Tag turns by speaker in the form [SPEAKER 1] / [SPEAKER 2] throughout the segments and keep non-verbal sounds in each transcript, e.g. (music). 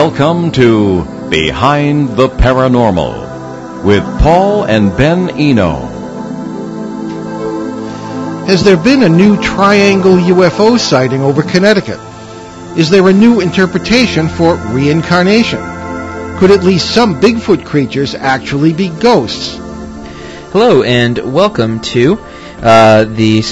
[SPEAKER 1] Welcome to Behind the Paranormal with Paul and Ben Eno.
[SPEAKER 2] Has there been a new triangle UFO sighting over Connecticut? Is there a new interpretation for reincarnation? Could at least some Bigfoot creatures actually be ghosts?
[SPEAKER 3] Hello and welcome to uh, the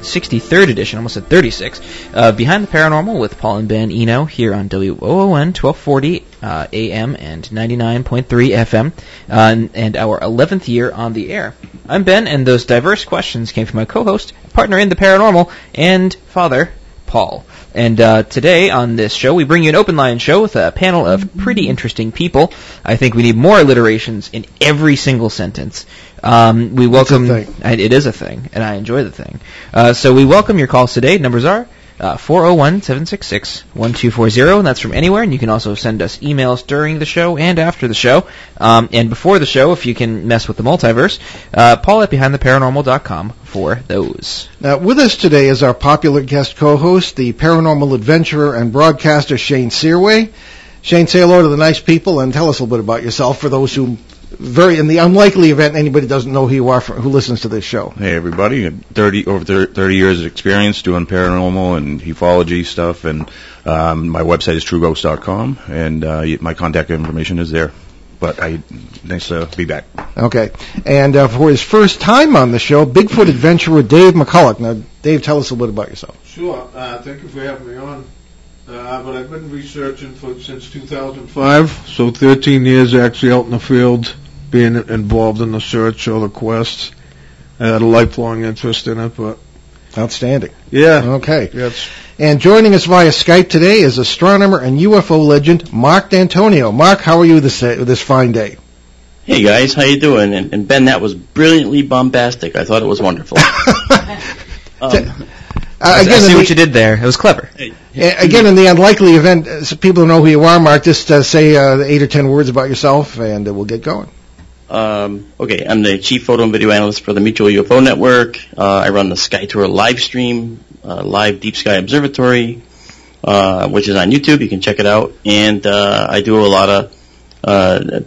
[SPEAKER 3] 763rd edition, almost at 36, uh, Behind the Paranormal with Paul and Ben Eno here on WOON 1240 uh, AM and 99.3 FM, uh, and, and our 11th year on the air. I'm Ben, and those diverse questions came from my co-host, partner in the paranormal, and father, Paul. And uh, today on this show, we bring you an open line show with a panel of pretty interesting people. I think we need more alliterations in every single sentence. Um, we welcome.
[SPEAKER 2] thing.
[SPEAKER 3] I- It is a thing, and I enjoy the thing. Uh, so we welcome your calls today. Numbers are. Uh, 401-766-1240, and that's from anywhere, and you can also send us emails during the show and after the show. Um, and before the show, if you can mess with the multiverse, uh, Paul at BehindTheParanormal.com for those.
[SPEAKER 2] Now, with us today is our popular guest co-host, the paranormal adventurer and broadcaster Shane Searway. Shane, say hello to the nice people and tell us a little bit about yourself for those who, very in the unlikely event anybody doesn't know who you are, for, who listens to this show.
[SPEAKER 4] Hey everybody, 30 over thir- 30 years of experience doing paranormal and ufology stuff, and um, my website is trueghost.com, and uh, y- my contact information is there. But I, nice to be back.
[SPEAKER 2] Okay, and uh, for his first time on the show, Bigfoot adventurer Dave McCulloch. Now, Dave, tell us a little bit about yourself.
[SPEAKER 5] Sure. Uh, thank you for having me on. Uh, but I've been researching for since 2005, so 13 years actually out in the field, being involved in the search or the quest. I had a lifelong interest in it, but
[SPEAKER 2] Outstanding.
[SPEAKER 5] yeah,
[SPEAKER 2] Okay.
[SPEAKER 5] that's
[SPEAKER 2] And joining us via Skype today is astronomer and UFO legend Marc D'Antonio. Marc, how are you this this fine day?
[SPEAKER 6] Hey guys, how you doing? And, and Ben, that was brilliantly bombastic. I thought it was wonderful. (laughs) um,
[SPEAKER 2] Uh,
[SPEAKER 3] I, I
[SPEAKER 2] again,
[SPEAKER 3] see
[SPEAKER 2] in
[SPEAKER 3] what
[SPEAKER 2] the,
[SPEAKER 3] you did there. It was clever.
[SPEAKER 2] uh, again, in the unlikely event, uh, so people know who you are, Marc, just uh, say uh, eight or ten words about yourself, and uh, we'll get going.
[SPEAKER 6] um, okay, I'm the chief photo and video analyst for the Mutual UFO Network. Uh, I run the Sky Tour live stream, uh, live Deep Sky Observatory, uh, which is on YouTube. You can check it out. And uh, I do a lot of, uh,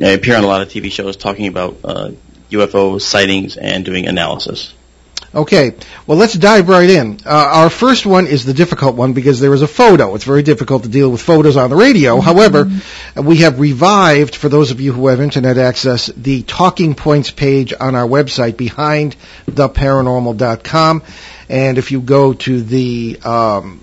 [SPEAKER 6] I appear on a lot of TV shows talking about uh, UFO sightings and doing analysis.
[SPEAKER 2] Okay, well, let's dive right in. Uh, our first one is the difficult one because there is a photo. It's very difficult to deal with photos on the radio. However, uh, we have revived, for those of you who have internet access, the talking points page on our website, behindtheparanormal.com. And if you go to the um,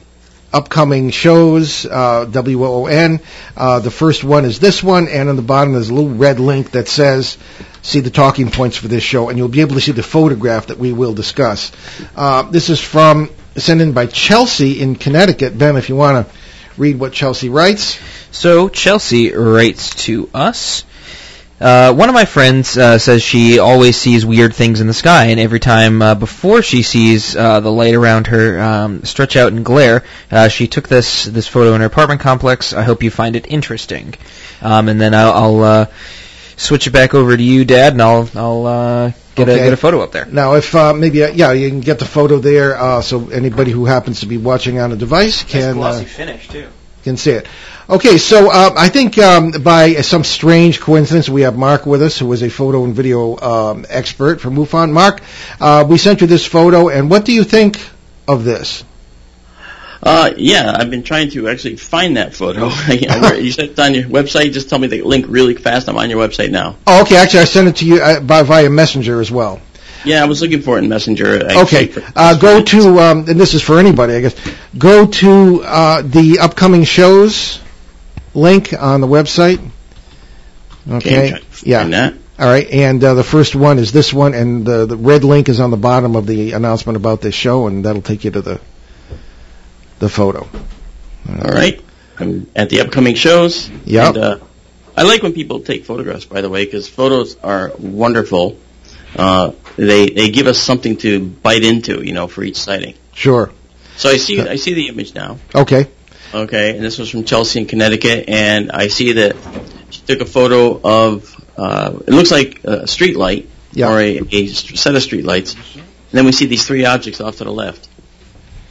[SPEAKER 2] upcoming shows, uh, WOON, uh, the first one is this one, and on the bottom there's a little red link that says see the talking points for this show, and you'll be able to see the photograph that we will discuss. Uh, this is from sent in by Chelsea in Connecticut. Ben, if you want to read what Chelsea writes.
[SPEAKER 3] So Chelsea writes to us. Uh, one of my friends uh, says she always sees weird things in the sky, and every time uh, before she sees uh, the light around her um, stretch out and glare, uh, she took this this photo in her apartment complex. I hope you find it interesting. Um, and then I'll, I'll uh, switch it back over to you, Dad, and I'll I'll uh, get a get a photo up there.
[SPEAKER 2] Now, if uh, maybe uh, yeah, you can get the photo there, uh, so anybody who happens to be watching on a device can uh,
[SPEAKER 3] finish too.
[SPEAKER 2] can see it. Okay, so uh, I think um, by some strange coincidence, we have Marc with us, who is a photo and video um, expert from MUFON. Marc, uh, we sent you this photo, and what do you think of this?
[SPEAKER 6] Uh, yeah, I've been trying to actually find that photo. (laughs) You said it's on your website. Just tell me the link really fast. I'm on your website now.
[SPEAKER 2] Oh, okay, actually, I sent it to you uh, by via Messenger as well.
[SPEAKER 6] Yeah, I was looking for it in Messenger. I-
[SPEAKER 2] Okay, uh, go to, um, and this is for anybody, I guess. Go to uh, the upcoming shows link on the website.
[SPEAKER 6] Okay,
[SPEAKER 2] Okay,
[SPEAKER 6] I'm trying to
[SPEAKER 2] yeah.
[SPEAKER 6] that.
[SPEAKER 2] All right, and uh, the first one is this one, and the, the red link is on the bottom of the announcement about this show, and that'll take you to the the photo.
[SPEAKER 6] All right. I'm at the upcoming shows. Yeah. Uh, I like when people take photographs, by the way, because photos are wonderful. Uh, they they give us something to bite into, you know, for each sighting.
[SPEAKER 2] Sure.
[SPEAKER 6] So I see I see the image now.
[SPEAKER 2] Okay.
[SPEAKER 6] Okay, and this was from Chelsea in Connecticut, and I see that she took a photo of uh, it looks like a street light
[SPEAKER 2] Yeah.
[SPEAKER 6] or a, a set of street lights, and then we see these three objects off to the left.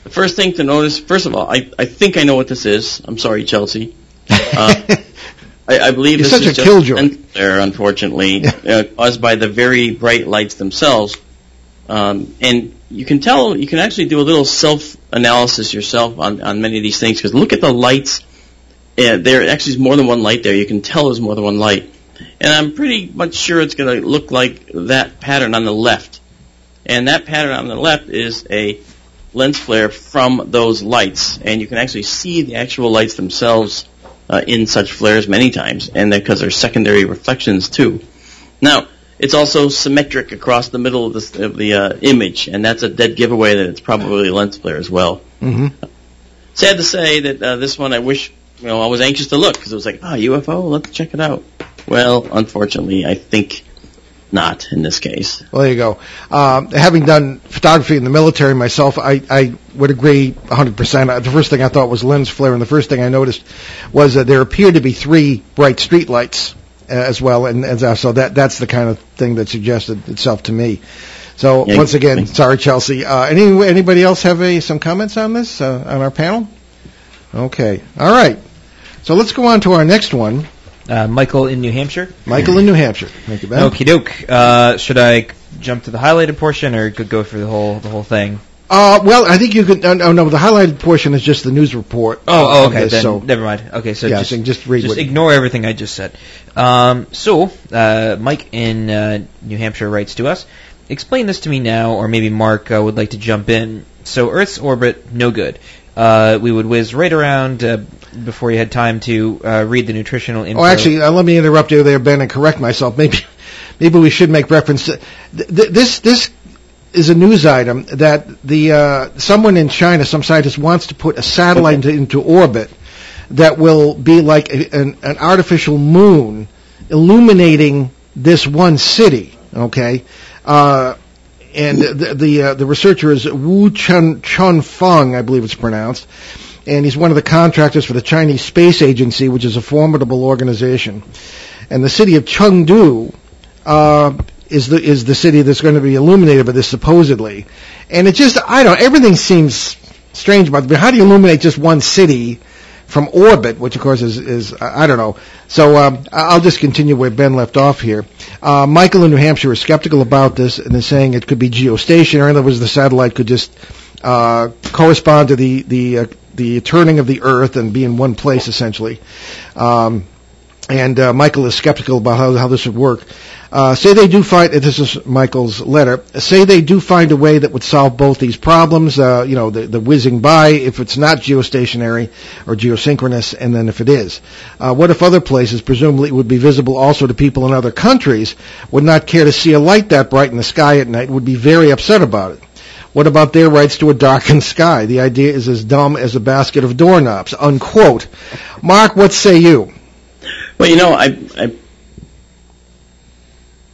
[SPEAKER 6] The first thing to notice, first of all, I, I think I know what this is. I'm sorry, Chelsea. Uh, (laughs) I, I believe
[SPEAKER 2] You're
[SPEAKER 6] this
[SPEAKER 2] such
[SPEAKER 6] is
[SPEAKER 2] a
[SPEAKER 6] just
[SPEAKER 2] killjoy.
[SPEAKER 6] lens flare, unfortunately, uh, caused by the very bright lights themselves. Um, and you can tell, you can actually do a little self-analysis yourself on, on many of these things because look at the lights. Uh, there actually is more than one light there. You can tell there's more than one light. And I'm pretty much sure it's going to look like that pattern on the left. And that pattern on the left is a lens flare from those lights. And you can actually see the actual lights themselves uh, in such flares many times, and because they're secondary reflections too. Now, it's also symmetric across the middle of the, of the uh, image, and that's a dead giveaway that it's probably a lens flare as well.
[SPEAKER 2] hmm
[SPEAKER 6] Sad to say that uh, this one, I wish, you know, I was anxious to look because it was like, ah, UFO, let's check it out. Well, unfortunately, I think not in this case.
[SPEAKER 2] Well, there you go. Um, having done photography in the military myself, I, I would agree 100%. Uh, The first thing I thought was lens flare, and the first thing I noticed was that there appeared to be three bright street lights uh, as well, and, and so that that's the kind of thing that suggested itself to me. So
[SPEAKER 6] Yeah,
[SPEAKER 2] once again,
[SPEAKER 6] thanks.
[SPEAKER 2] sorry, Chelsea. Uh, any anybody else have a, some comments on this uh, on our panel? Okay, all right. So let's go on to our next one,
[SPEAKER 3] Uh, Michael in New Hampshire.
[SPEAKER 2] Michael in New Hampshire. Thank you, Ben.
[SPEAKER 3] Okie doke. Uh, should I jump to the highlighted portion or could go for the whole the whole thing?
[SPEAKER 2] Uh, well, I think you could. Uh, no, no, the highlighted portion is just the news report.
[SPEAKER 3] Oh, oh okay.
[SPEAKER 2] this,
[SPEAKER 3] Then
[SPEAKER 2] so
[SPEAKER 3] never mind. Okay, so
[SPEAKER 2] yeah,
[SPEAKER 3] just
[SPEAKER 2] just read
[SPEAKER 3] just ignore everything I just said. Um, so, uh, Mike in uh, New Hampshire writes to us. Explain this to me now, or maybe Marc uh, would like to jump in. So, Earth's orbit, no good. Uh, we would whiz right around uh, before you had time to uh, read the nutritional info.
[SPEAKER 2] oh, actually, uh, let me interrupt you there, Ben, and correct myself. Maybe, (laughs) maybe we should make reference. To, th- th- this this is a news item that the uh, someone in China, some scientist, wants to put a satellite into, into orbit that will be like a, an, an artificial moon illuminating this one city. Okay. Uh, and the the, uh, the researcher is Wu Chun Chun Feng, I believe it's pronounced, and he's one of the contractors for the Chinese Space Agency, which is a formidable organization. And the city of Chengdu uh, is the is the city that's going to be illuminated by this supposedly. And it just I don't everything seems strange about it. but how do you illuminate just one city from orbit, which of course is, is I don't know. So um, I'll just continue where Ben left off here. Uh, Michael in New Hampshire is skeptical about this and is saying it could be geostationary. In other words, the satellite could just uh, correspond to the the uh, the turning of the Earth and be in one place essentially. Um, and uh, Michael is skeptical about how, how this would work. Uh, say they do find this is Michael's letter. Say they do find a way that would solve both these problems. Uh, you know, the, the whizzing by if it's not geostationary or geosynchronous, and then if it is. Uh, what if other places, presumably would be visible also to people in other countries, would not care to see a light that bright in the sky at night, would be very upset about it. What about their rights to a darkened sky? The idea is as dumb as a basket of doorknobs. Unquote. Marc, what say you?
[SPEAKER 6] Well, you know, I, I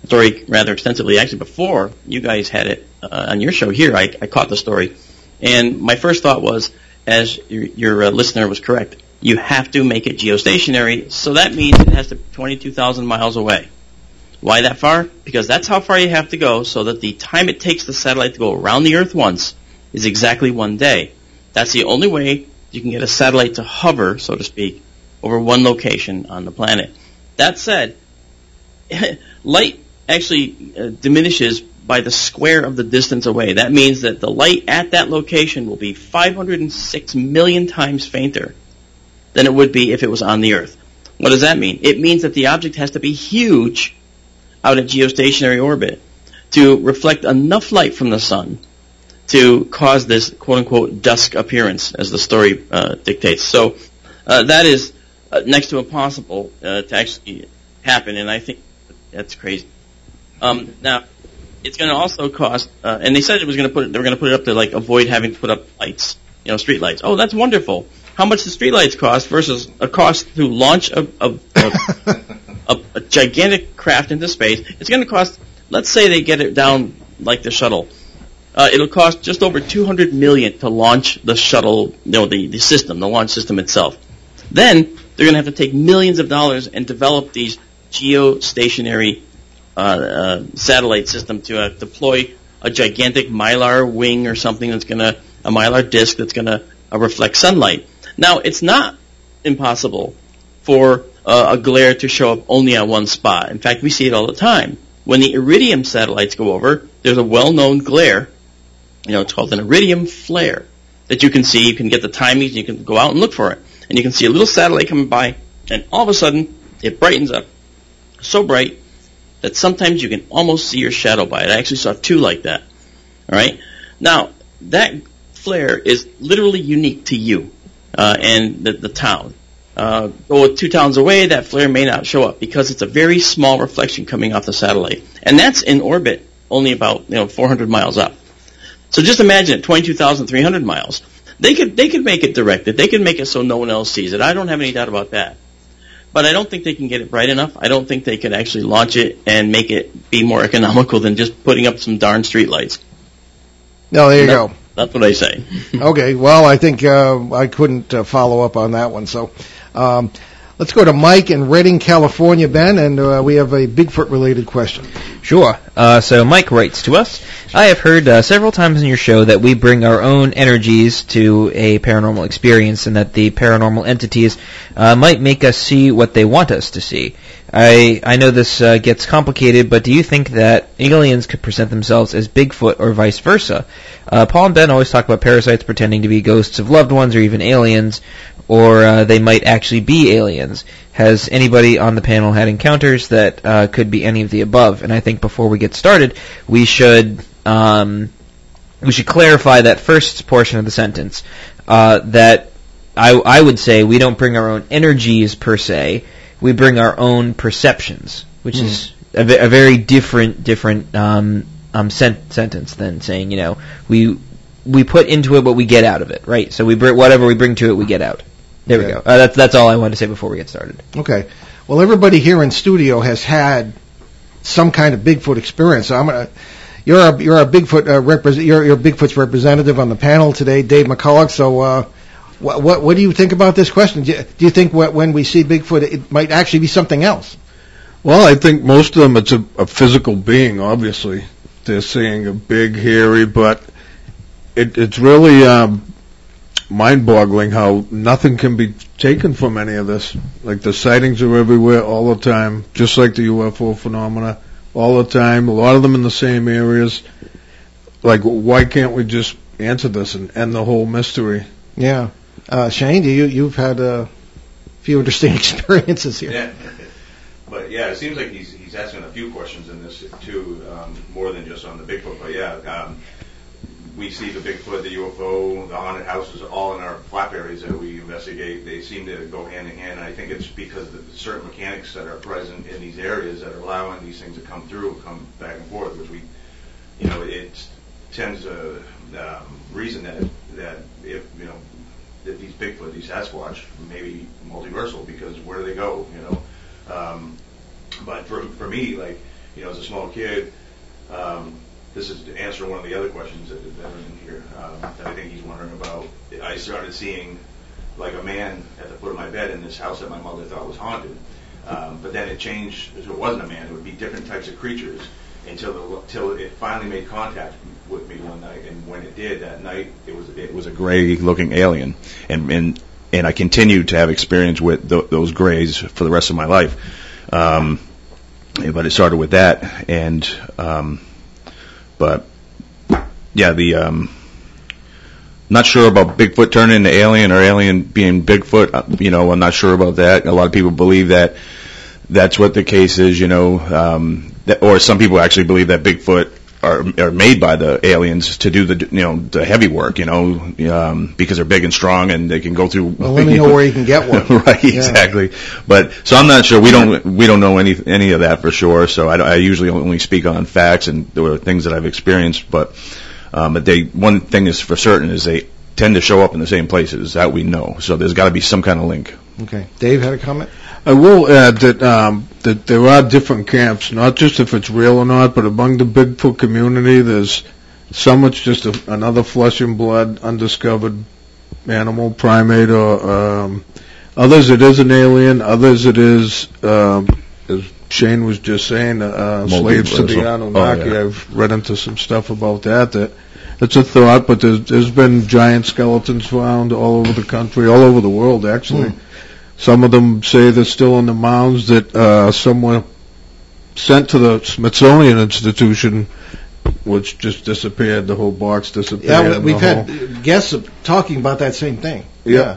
[SPEAKER 6] story rather extensively actually before you guys had it uh, on your show here. I, I caught the story, and my first thought was, as your, your uh, listener was correct, you have to make it geostationary. So that means it has to be 22,000 miles away. Why that far? Because that's how far you have to go, so that the time it takes the satellite to go around the Earth once is exactly one day. That's the only way you can get a satellite to hover, so to speak, over one location on the planet. That said, (laughs) light actually uh, diminishes by the square of the distance away. That means that the light at that location will be 506 million times fainter than it would be if it was on the Earth. What does that mean? It means that the object has to be huge out at geostationary orbit to reflect enough light from the sun to cause this quote unquote dusk appearance, as the story uh, dictates. So uh, that is uh, next to impossible uh, to actually happen, and I think that's crazy. Um, now, it's going to also cost, uh, and they said it was going to put, they were going to put it up to like avoid having to put up lights, you know, street lights. Oh, that's wonderful. How much do street lights cost versus a cost to launch a, a, a, a, a gigantic craft into space? It's going to cost, let's say they get it down like the shuttle. Uh, it'll cost just over 200 million to launch the shuttle, you know, the, the system, the launch system itself. Then they're going to have to take millions of dollars and develop these geostationary uh, uh, satellite system to uh, deploy a gigantic mylar wing or something that's going to a mylar disc that's going to uh, reflect sunlight. Now, it's not impossible for uh, a glare to show up only at one spot. In fact, we see it all the time. When the iridium satellites go over, there's a well-known glare. You know, it's called an iridium flare that you can see. You can get the timings. You can go out and look for it, and you can see a little satellite coming by, and all of a sudden it brightens up so bright that sometimes you can almost see your shadow by it. I actually saw two like that. All right. Now that flare is literally unique to you uh, and the, the town. Uh, go two towns away, that flare may not show up because it's a very small reflection coming off the satellite, and that's in orbit only about you know 400 miles up. So just imagine at 22,300 miles, they could they could make it directed, they could make it so no one else sees it. I don't have any doubt about that. But I don't think they can get it bright enough. I don't think they could actually launch it and make it be more (laughs) economical than just putting up some darn streetlights.
[SPEAKER 2] No, there you
[SPEAKER 6] That-
[SPEAKER 2] go.
[SPEAKER 6] That's what I say. (laughs)
[SPEAKER 2] Okay, well, I think uh, I couldn't uh, follow up on that one. So um, let's go to Mike in Redding, California, Ben, and uh, we have a Bigfoot related question.
[SPEAKER 3] Sure. Uh, so Mike writes to us. I have heard uh, several times in your show that we bring our own energies to a paranormal experience, and that the paranormal entities uh, might make us see what they want us to see. I I know this uh, gets complicated, but do you think that aliens could present themselves as Bigfoot or vice versa? Uh, Paul and Ben always talk about parasites pretending to be ghosts of loved ones or even aliens, or uh, they might actually be aliens. Has anybody on the panel had encounters that uh, could be any of the above? And I think before we get started, we should um, we should clarify that first portion of the sentence. Uh, that I, I would say we don't bring our own energies per se. We bring our own perceptions, which is a, a very different different um, um, sen- sentence than saying you know we we put into it what we get out of it, right? So we bring whatever we bring to it, we get out. There we
[SPEAKER 2] Okay.
[SPEAKER 3] go. Uh, that's that's all I wanted to say before we get started.
[SPEAKER 2] Okay. Well, everybody here in studio has had some kind of Bigfoot experience. So I'm gonna. You're a you're a Bigfoot uh, represent you're, you're Bigfoot's representative on the panel today, Dave McCulloch. So, uh, what, what what do you think about this question? Do you, do you think wh- when we see Bigfoot, it might actually be something else?
[SPEAKER 5] Well, I think most of them it's a, a physical being. Obviously, they're seeing a big, hairy, but it, it's really um, mind-boggling how nothing can be taken from any of this. Like the sightings are everywhere all the time, just like the UFO phenomena, all the time. A lot of them in the same areas. Like, why can't we just answer this and end the whole mystery?
[SPEAKER 2] Yeah. Uh, Shane, do you you've had a few interesting (laughs) experiences here.
[SPEAKER 4] Yeah. But yeah, it seems like he's he's asking a few questions in this too, um, more than just on the Bigfoot. But yeah, um, we see the Bigfoot, the UFO, the haunted houses, all in our flap areas that we investigate. They seem to go hand in hand. And I think it's because of the certain mechanics that are present in these areas that are allowing these things to come through, come back and forth, which we, you know, it tends to um, reason that that if you know that these Bigfoot, these Sasquatch, may be multiversal because where do they go? You know. Um, but for for me, like you know, as a small kid, um, this is to answer one of the other questions that, that are in here um, that I think he's wondering about. I started seeing like a man at the foot of my bed in this house that my mother thought was haunted. Um, but then it changed. It wasn't a man. It would be different types of creatures until the, until it finally made contact with me one night. And when it did that night, it was it was a gray-looking alien, and and and I continued to have experience with th- those grays for the rest of my life. Um, but it started with that, and um, but yeah, the um, not sure about Bigfoot turning into alien or alien being Bigfoot. Uh, You know, I'm not sure about that. A lot of people believe that that's what the case is. You know, um, that, or some people actually believe that Bigfoot are, are made by the aliens to do the you know the heavy work. You know, um, because they're big and strong and they can go through.
[SPEAKER 2] Well, let me know where you can get one. (laughs)
[SPEAKER 4] right,
[SPEAKER 2] Yeah.
[SPEAKER 4] exactly. But so I'm not sure. We don't we don't know any any of that for sure. So I, I usually only speak on facts and there were things that I've experienced. But um, but they one thing is for certain is they tend to show up in the same places that we know. So there's got to be some kind of link.
[SPEAKER 2] Okay. Dave had a comment.
[SPEAKER 5] I will add that um, that there are different camps, not just if it's real or not, but among the Bigfoot community, there's some it's just a, another flesh and blood undiscovered animal, primate, or um, others it is an alien, others it is, um, as Shane was just saying, uh, slaves to the
[SPEAKER 4] Multiversal.
[SPEAKER 5] Anunnaki.
[SPEAKER 4] Oh, yeah.
[SPEAKER 5] I've read into some stuff about that. That it's a thought, but there's, there's been giant skeletons found all over the country, all over the world actually. Some of them say they're still on the mounds that uh, someone sent to the Smithsonian Institution, which just disappeared. The whole box disappeared.
[SPEAKER 2] Yeah, we've
[SPEAKER 5] the
[SPEAKER 2] had
[SPEAKER 5] whole-
[SPEAKER 2] guests talking about that same thing.
[SPEAKER 5] Yeah.
[SPEAKER 2] Yeah.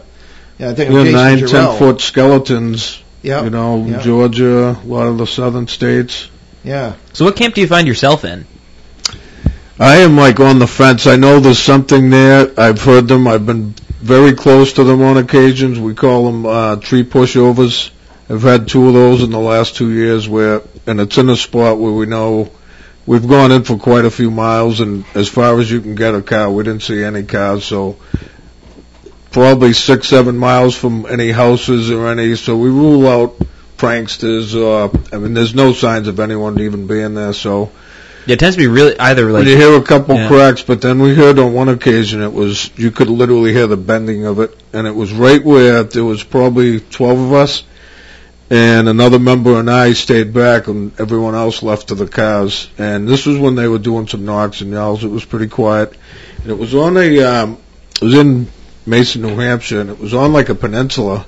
[SPEAKER 2] Yeah, I think
[SPEAKER 5] yeah,
[SPEAKER 2] Jason
[SPEAKER 5] nine,
[SPEAKER 2] Jarrell.
[SPEAKER 5] ten foot skeletons.
[SPEAKER 2] Yeah.
[SPEAKER 5] You know,
[SPEAKER 2] Yeah.
[SPEAKER 5] Georgia, a lot of the southern states.
[SPEAKER 2] Yeah.
[SPEAKER 3] So what camp do you find yourself in?
[SPEAKER 5] I am like on the fence. I know there's something there. I've heard them. I've been very close to them on occasions. We call them uh, tree pushovers. I've had two of those in the last two years where, and it's in a spot where we know we've gone in for quite a few miles and as far as you can get a car, we didn't see any cars. So probably six, seven miles from any houses or any, so we rule out pranksters or, I mean, there's no signs of anyone even being there. So,
[SPEAKER 3] Yeah, it tends to be really either like
[SPEAKER 5] you hear a couple
[SPEAKER 3] Yeah.
[SPEAKER 5] cracks, but then we heard on one occasion it was you could literally hear the bending of it, and it was right where there was probably twelve of us, and another member and I stayed back, and everyone else left to the cars. And this was when they were doing some knocks and yells. It was pretty quiet, and it was on a um, it was in Mason, New Hampshire, and it was on like a peninsula.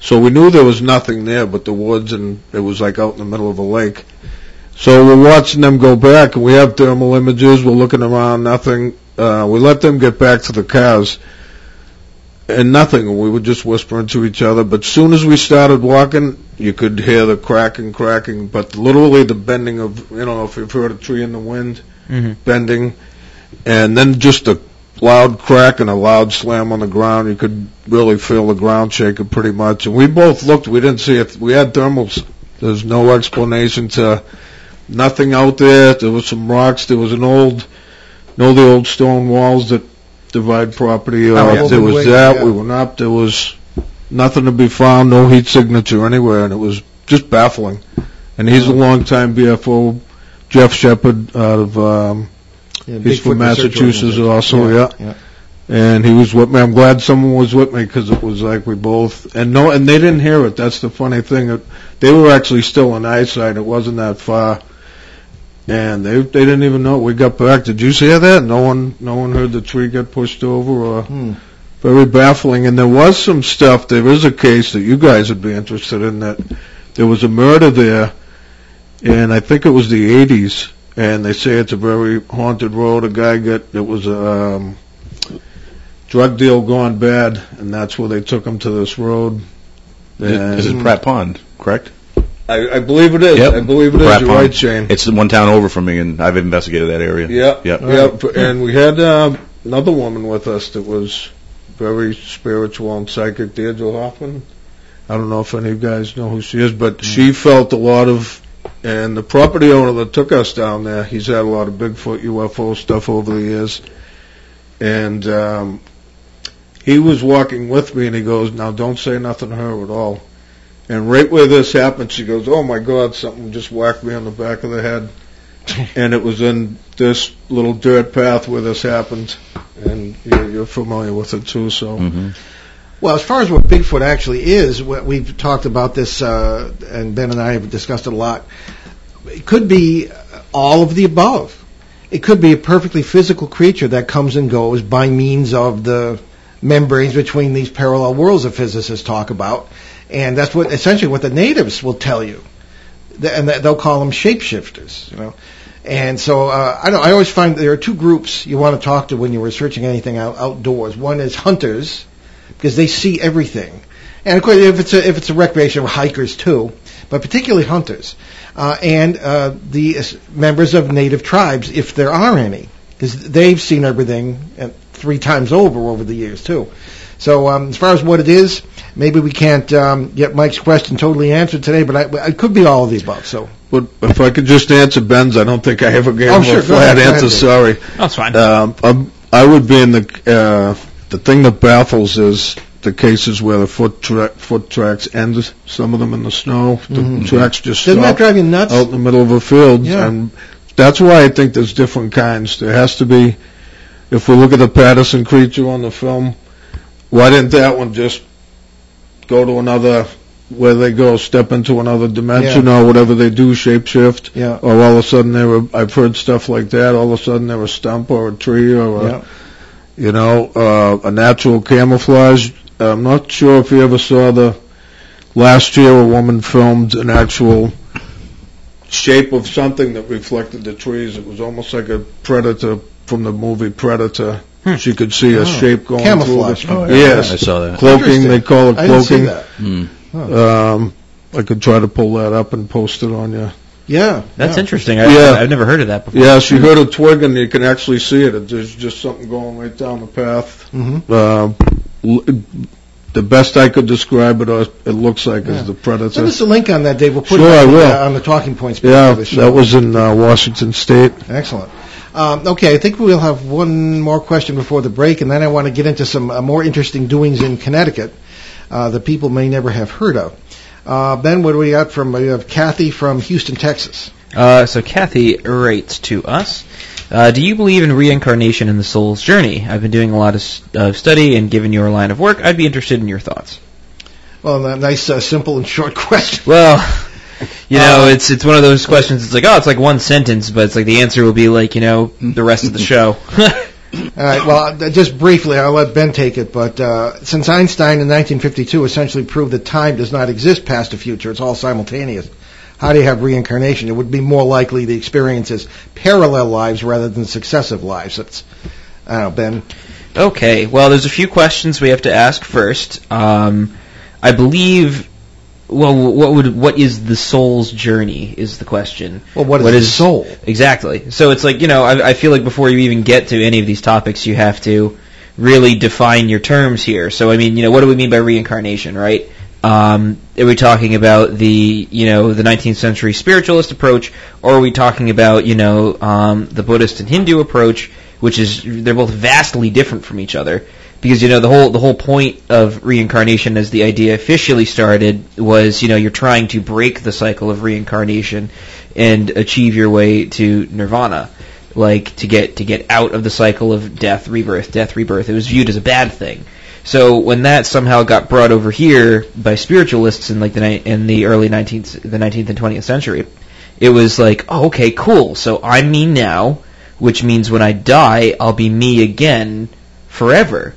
[SPEAKER 5] So we knew there was nothing there but the woods, and it was like out in the middle of a lake. So we're watching them go back, and we have thermal images. We're looking around, nothing. Uh, we let them get back to the cars, and nothing. We were just whispering to each other. But soon as we started walking, you could hear the cracking, cracking, but literally the bending of, you know, if you've heard a tree in the wind,
[SPEAKER 3] Mhm.
[SPEAKER 5] bending, and then just a loud crack and a loud slam on the ground. You could really feel the ground shaking pretty much. And we both looked. We didn't see it. We had thermals. There's no explanation to nothing out there. There was some rocks. There was an old, know the old stone walls that divide property. Uh,
[SPEAKER 2] Oh, yeah.
[SPEAKER 5] There was that.
[SPEAKER 2] wing,
[SPEAKER 5] We
[SPEAKER 2] yeah.
[SPEAKER 5] went up. There was nothing to be found. No heat signature anywhere, and it was just baffling. And he's a longtime BFO, Jeff Shepard out of. Um,
[SPEAKER 2] Yeah,
[SPEAKER 5] He's
[SPEAKER 2] Bigfoot
[SPEAKER 5] from
[SPEAKER 2] Research
[SPEAKER 5] Massachusetts
[SPEAKER 2] Organization.
[SPEAKER 5] also, yeah.
[SPEAKER 2] yeah.
[SPEAKER 5] and he was with me. I'm glad someone was with me because it was like we both and no, and they didn't hear it. That's the funny thing. It, they were actually still in eyesight. It wasn't that far, and they they didn't even know. We got back. Did you hear that? No one no one heard the tree get pushed over or.
[SPEAKER 2] Hmm.
[SPEAKER 5] Very baffling, and there was some stuff. There is a case that you guys would be interested in. That there was a murder there, and I think it was the 80s, and they say it's a very haunted road. A guy got it was a um, drug deal gone bad, and that's where they took him to this road.
[SPEAKER 4] This is
[SPEAKER 5] And
[SPEAKER 4] Pratt Pond, correct?
[SPEAKER 5] I, I believe it is.
[SPEAKER 4] Yep.
[SPEAKER 5] I believe it is.
[SPEAKER 4] Pratt
[SPEAKER 5] You're right, Shane.
[SPEAKER 4] It's the one town over from me, and I've investigated that area.
[SPEAKER 5] Yep.
[SPEAKER 4] Yep.
[SPEAKER 5] Yep. And we had uh, another woman with us that was very spiritual and psychic, Deirdre Hoffman. I don't know if any of you guys know who she is, but she felt a lot of, and the property owner that took us down there, he's had a lot of Bigfoot UFO stuff over the years, and um, he was walking with me, and he goes, "Now don't say nothing to her at all." And right where this happened, she goes, "Oh my God, something just whacked me on the back of the head." (laughs) and it was in this little dirt path where this happened, and you're, you're familiar with it too. So
[SPEAKER 4] hmm
[SPEAKER 2] Well, as far as what Bigfoot actually is, what we've talked about this, uh, and Ben and I have discussed it a lot. It could be all of the above. It could be a perfectly physical creature that comes and goes by means of the membranes between these parallel worlds that physicists talk about, and that's what essentially what the natives will tell you, and they'll call them shapeshifters. You know. And so uh, I, don't, I always find there are two groups you want to talk to when you're researching anything out, outdoors. One is hunters, because they see everything. And of course, if it's a, if it's a recreation, hikers too, but particularly hunters, uh, and uh, the members of native tribes, if there are any, because they've seen everything uh, three times over over the years too. So um, as far as what it is, maybe we can't um, get Mike's question totally answered today, but I, it could be all of the above. So
[SPEAKER 5] but if I could just answer Ben's, I don't think I ever gave
[SPEAKER 2] Oh,
[SPEAKER 5] him
[SPEAKER 2] sure,
[SPEAKER 5] a
[SPEAKER 2] go
[SPEAKER 5] flat
[SPEAKER 2] ahead, go ahead,
[SPEAKER 5] answer. Sorry.
[SPEAKER 3] That's fine.
[SPEAKER 5] Um, I'm, would be in the uh, the thing that baffles is the cases where the foot tra- foot tracks end. Some of them in the snow, the
[SPEAKER 2] Mhm.
[SPEAKER 5] tracks just
[SPEAKER 2] doesn't that
[SPEAKER 5] stop
[SPEAKER 2] drive you nuts?
[SPEAKER 5] out in the middle of a field,
[SPEAKER 2] Yeah.
[SPEAKER 5] and that's why I think there's different kinds. There has to be. If we look at the Patterson creature on the film, why didn't that one just go to another? Where they go, step into another dimension or whatever they do, shapeshift
[SPEAKER 2] Yeah.
[SPEAKER 5] or all of a sudden they were I've heard stuff like that all of a sudden they were a stump or a tree or a,
[SPEAKER 2] Yeah.
[SPEAKER 5] you know uh, a natural camouflage I'm not sure if you ever saw the last year a woman filmed an actual shape of something that reflected the trees. It was almost like a predator from the movie Predator. She could see a
[SPEAKER 2] Oh.
[SPEAKER 5] shape going
[SPEAKER 2] Camouflage.
[SPEAKER 5] through.
[SPEAKER 2] Oh, yeah.
[SPEAKER 5] Yes,
[SPEAKER 4] I saw that.
[SPEAKER 5] cloaking. They call it
[SPEAKER 2] I didn't see
[SPEAKER 5] cloaking.
[SPEAKER 2] that.
[SPEAKER 5] Um, I could try to pull that up and post it on you.
[SPEAKER 2] Yeah.
[SPEAKER 3] That's
[SPEAKER 2] yeah.
[SPEAKER 3] interesting. I,
[SPEAKER 5] Yeah.
[SPEAKER 3] I've never heard of that before.
[SPEAKER 5] Yeah, she heard a twig and you can actually see it. It- There's just something going right down the path.
[SPEAKER 2] Mhm.
[SPEAKER 5] Uh, the best I could describe it, uh, it looks like
[SPEAKER 2] Yeah.
[SPEAKER 5] is the predator.
[SPEAKER 2] Send us a link on that, Dave. We'll put
[SPEAKER 5] Sure,
[SPEAKER 2] it
[SPEAKER 5] I
[SPEAKER 2] on, the, uh, on the talking points.
[SPEAKER 5] yeah,
[SPEAKER 2] the show.
[SPEAKER 5] that was in uh, Washington State.
[SPEAKER 2] Excellent. Um, okay, I think we'll have one more question before the break, and then I want to get into some uh, more interesting doings in Connecticut uh, that people may never have heard of. Uh, ben, what do we got from? We have Kathy from Houston, Texas.
[SPEAKER 3] Uh, so Kathy writes to us. Uh, do you believe in reincarnation and the soul's journey? I've been doing a lot of uh, study, and given your line of work, I'd be interested in your thoughts.
[SPEAKER 2] Well, nice, uh, simple, and short (laughs) question.
[SPEAKER 3] Well, you know,
[SPEAKER 2] Uh,
[SPEAKER 3] it's it's one of those questions. It's like, oh, it's like one sentence, but it's like the answer will be like, you know, the rest of the show. (laughs)
[SPEAKER 2] All right. Well, uh, just briefly, I'll let Ben take it. But uh, since Einstein in 1952 essentially proved that time does not exist past the future, it's all simultaneous. How do you have reincarnation? It would be more likely the experience is parallel lives rather than successive lives. That's, I don't know, Ben.
[SPEAKER 3] Okay, well, there's a few questions we have to ask first. Um, I believe. Well, what would what is the soul's journey? Is the question.
[SPEAKER 2] Well, what is
[SPEAKER 3] What
[SPEAKER 2] the soul?
[SPEAKER 3] Exactly. So it's like you know, I, I feel like before you even get to any of these topics, you have to really define your terms here. So I mean, you know, what do we mean by reincarnation, right? Um, are we talking about the you know the 19th century spiritualist approach, or are we talking about you know um, the Buddhist and Hindu approach, which is they're both vastly different from each other? Because you know the whole the whole point of reincarnation, as the idea officially started, was you know you're trying to break the cycle of reincarnation and achieve your way to nirvana, like to get to get out of the cycle of death, rebirth, death, rebirth. It was viewed as a bad thing. So when that somehow got brought over here by spiritualists in like the ni- in the early 19th the 19th and 20th century, it was like, oh, okay, cool. So I'm me now, which means when I die, I'll be me again forever.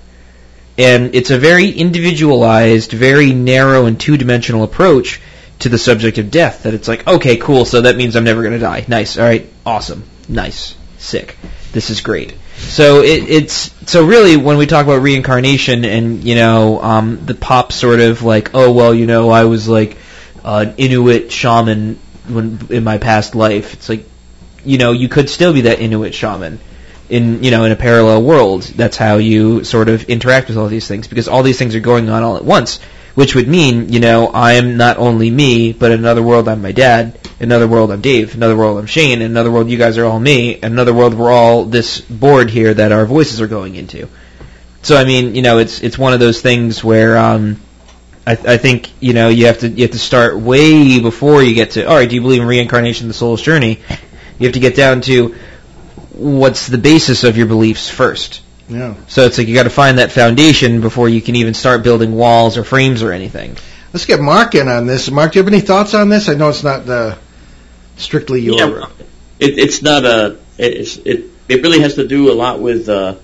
[SPEAKER 3] And it's a very individualized, very narrow and two-dimensional approach to the subject of death. That it's like, okay, cool. So that means I'm never going to die. Nice. All right. Awesome. Nice. Sick. This is great. So it, it's so really when we talk about reincarnation and you know um, the pop sort of like oh well you know I was like an Inuit shaman when in my past life it's like you know you could still be that Inuit shaman in you know in a parallel world. That's how you sort of interact with all these things because all these things are going on all at once which would mean you know I'm not only me but in another world I'm my dad in another world I'm Dave in another world I'm Shane in another world you guys are all me in another world we're all this board here that our voices are going into. So I mean you know it's it's one of those things where um I, I think you know you have to you have to start way before you get to all right do you believe in reincarnation the soul's journey? You have to get down to what's the basis of your beliefs first
[SPEAKER 2] Yeah.
[SPEAKER 3] so it's like you got to find that foundation before you can even start building walls or frames or anything.
[SPEAKER 2] Let's get Marc in on this. Marc, do you have any thoughts on this? I know it's not uh, strictly your.
[SPEAKER 6] Yeah, it, it's not a. It's, it it really has to do a lot with uh,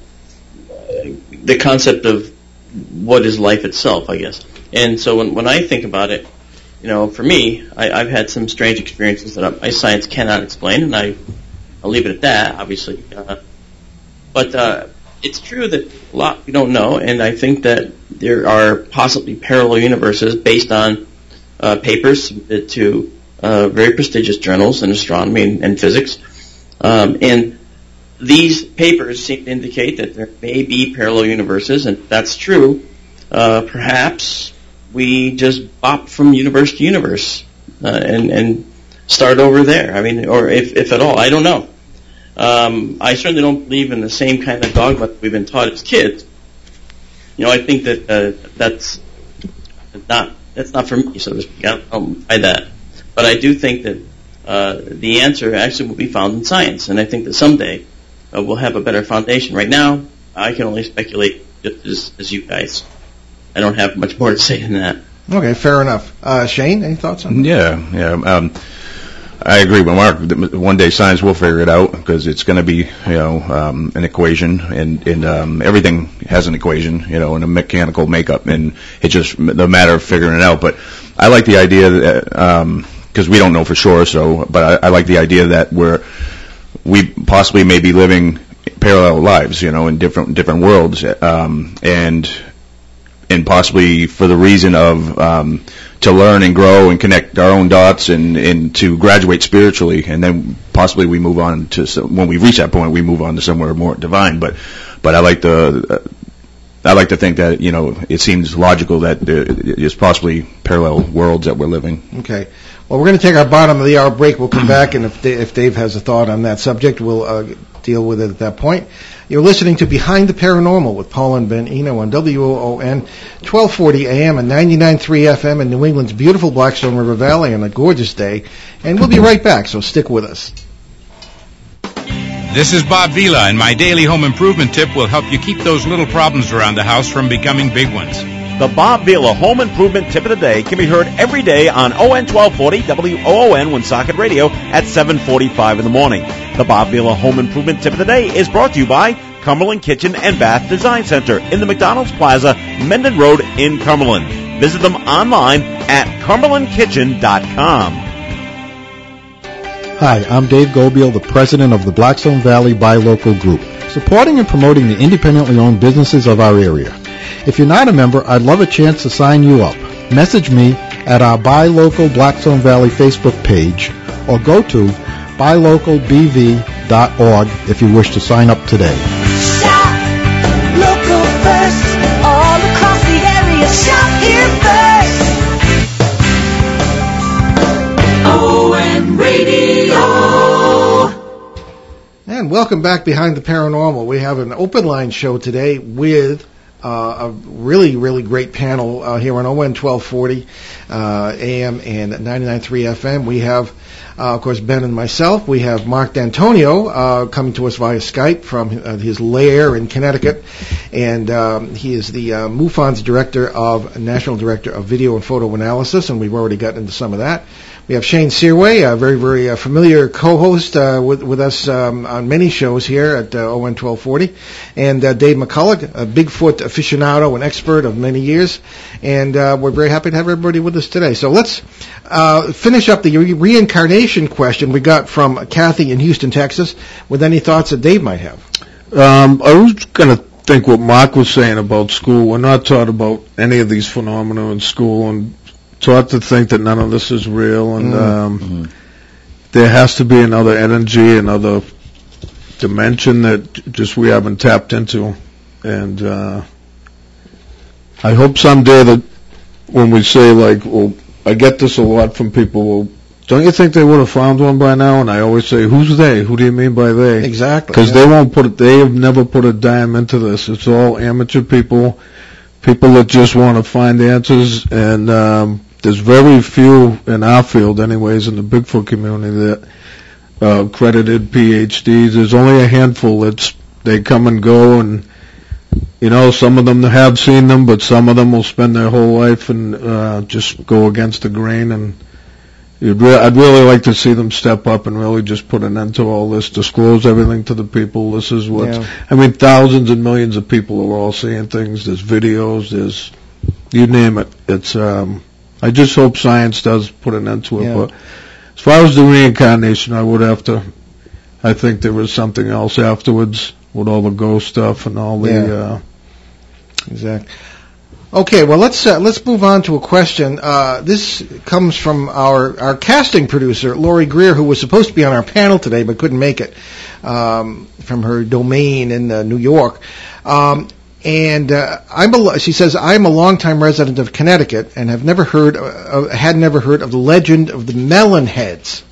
[SPEAKER 6] the concept of what is life itself, I guess. And so when when I think about it, you know, for me, I, I've had some strange experiences that my science cannot explain, and I I'll leave it at that. Obviously, uh, but uh, it's true that a lot we don't know, and I think that there are possibly parallel universes based on uh, papers submitted to uh, very prestigious journals in astronomy and, and physics. Um, and these papers seem to indicate that there may be parallel universes, and that's true. Uh, perhaps we just bop from universe to universe uh, and, and start over there. I mean, or if, if at all, I don't know. Um, I certainly don't believe in the same kind of dogma that we've been taught as kids. You know, I think that uh, that's not that's not for me, so to speak. I don't buy that, but I do think that uh, the answer actually will be found in science, and I think that someday uh, we'll have a better foundation. Right now, I can only speculate just as, as you guys. I don't have much more to say than that.
[SPEAKER 2] Okay, fair enough. Uh, Shane, any thoughts on that?
[SPEAKER 4] Yeah, yeah. Um, I agree with Marc. One day science will figure it out because it's going to be, you know, um, an equation, and and um, everything has an equation, you know, and a mechanical makeup, and it's just the matter of figuring it out. But I, like the idea that because we don't know for sure. So, but I, I like the idea that we're we possibly may be living parallel lives, you know, in different different worlds, um, and and possibly for the reason of um, to learn and grow and connect our own dots and, and to graduate spiritually, and then possibly we move on to some, when we reach that point, we move on to somewhere more divine. But but I like the I like to think that you know it seems logical that there is possibly parallel worlds that we're living.
[SPEAKER 2] Okay. Well, we're going to take our bottom of the hour break. We'll come back, and if Dave, if Dave has a thought on that subject, we'll uh, deal with it at that point. You're listening to Behind the Paranormal with Paul and Ben Eno on WOON, 1240 AM and 99.3 FM in New England's beautiful Blackstone River Valley on a gorgeous day. And we'll be right back, so stick with us.
[SPEAKER 7] This is Bob Vila, and my daily home improvement tip will help you keep those little problems around the house from becoming big ones.
[SPEAKER 8] The Bob Vila Home Improvement Tip of the Day can be heard every day on ON 1240 WOON Woonsocket Radio at 745 in the morning. The Bob Vila Home Improvement Tip of the Day is brought to you by Cumberland Kitchen and Bath Design Center in the McDonald's Plaza, Mendon Road in Cumberland. Visit them online at cumberlandkitchen.com.
[SPEAKER 9] Hi, I'm Dave Gobiel, the president of the Blackstone Valley Buy Local Group, supporting and promoting the independently owned businesses of our area. If you're not a member, I'd love a chance to sign you up. Message me at our Buy Local Blackstone Valley Facebook page or go to buylocalbv.org if you wish to sign up today.
[SPEAKER 10] Shop local first, all across the area. Shop here first. ON Radio.
[SPEAKER 2] And welcome back behind the paranormal. We have an open line show today with a really, really great panel uh, here on ON 1240 uh, AM and 99.3 FM. We have, uh, of course, Ben and myself. We have Marc D'Antonio uh, coming to us via Skype from uh, his lair in Connecticut, and um, he is the uh, MUFON's director of National Director of Video and Photo Analysis, and we've already gotten into some of that. We have Shane Searway, a very, very uh, familiar co-host uh, with, with us um, on many shows here at uh, ON 1240, and uh, Dave McCullough, a Bigfoot aficionado and expert of many years, and uh, we're very happy to have everybody with us today. So let's uh, finish up the re- reincarnation question we got from Kathy in Houston, Texas, with any thoughts that Dave might have.
[SPEAKER 5] Um, I was going to think what Marc was saying about school. We're not taught about any of these phenomena in school, and taught to think that none of this is real, and
[SPEAKER 2] Mm.
[SPEAKER 5] um, there has to be another energy, another dimension that just we haven't tapped into, and uh, I hope someday that when we say like, well, I get this a lot from people. Well, don't you think they would have found one by now? And I always say, who's they? Who do you mean by they?
[SPEAKER 2] Exactly.
[SPEAKER 5] Because
[SPEAKER 2] yeah.
[SPEAKER 5] they won't put it, they have never put a dime into this. It's all amateur people, people that just want to find answers, and um, there's very few in our field, anyways, in the Bigfoot community that uh, credited PhDs. There's only a handful that's they come and go, and you know, some of them have seen them, but some of them will spend their whole life and uh, just go against the grain and. You'd re- I'd really like to see them step up and really just put an end to all this, disclose everything to the people. This is what
[SPEAKER 2] Yeah.
[SPEAKER 5] I mean. Thousands and millions of people are all seeing things. There's videos. There's you name it. It's. um I just hope science does put an end to it.
[SPEAKER 2] Yeah.
[SPEAKER 5] But as far as the reincarnation, I would have to. I think there was something else afterwards with all the ghost stuff and all the.
[SPEAKER 2] Yeah.
[SPEAKER 5] Uh,
[SPEAKER 2] Exactly. Okay, well let's uh, let's move on to a question. Uh, this comes from our our casting producer Lori Greer, who was supposed to be on our panel today but couldn't make it um, from her domain in uh, New York. Um, and uh, I'm a, she says I'm a longtime resident of Connecticut and have never heard uh, had never heard of the legend of the melon heads.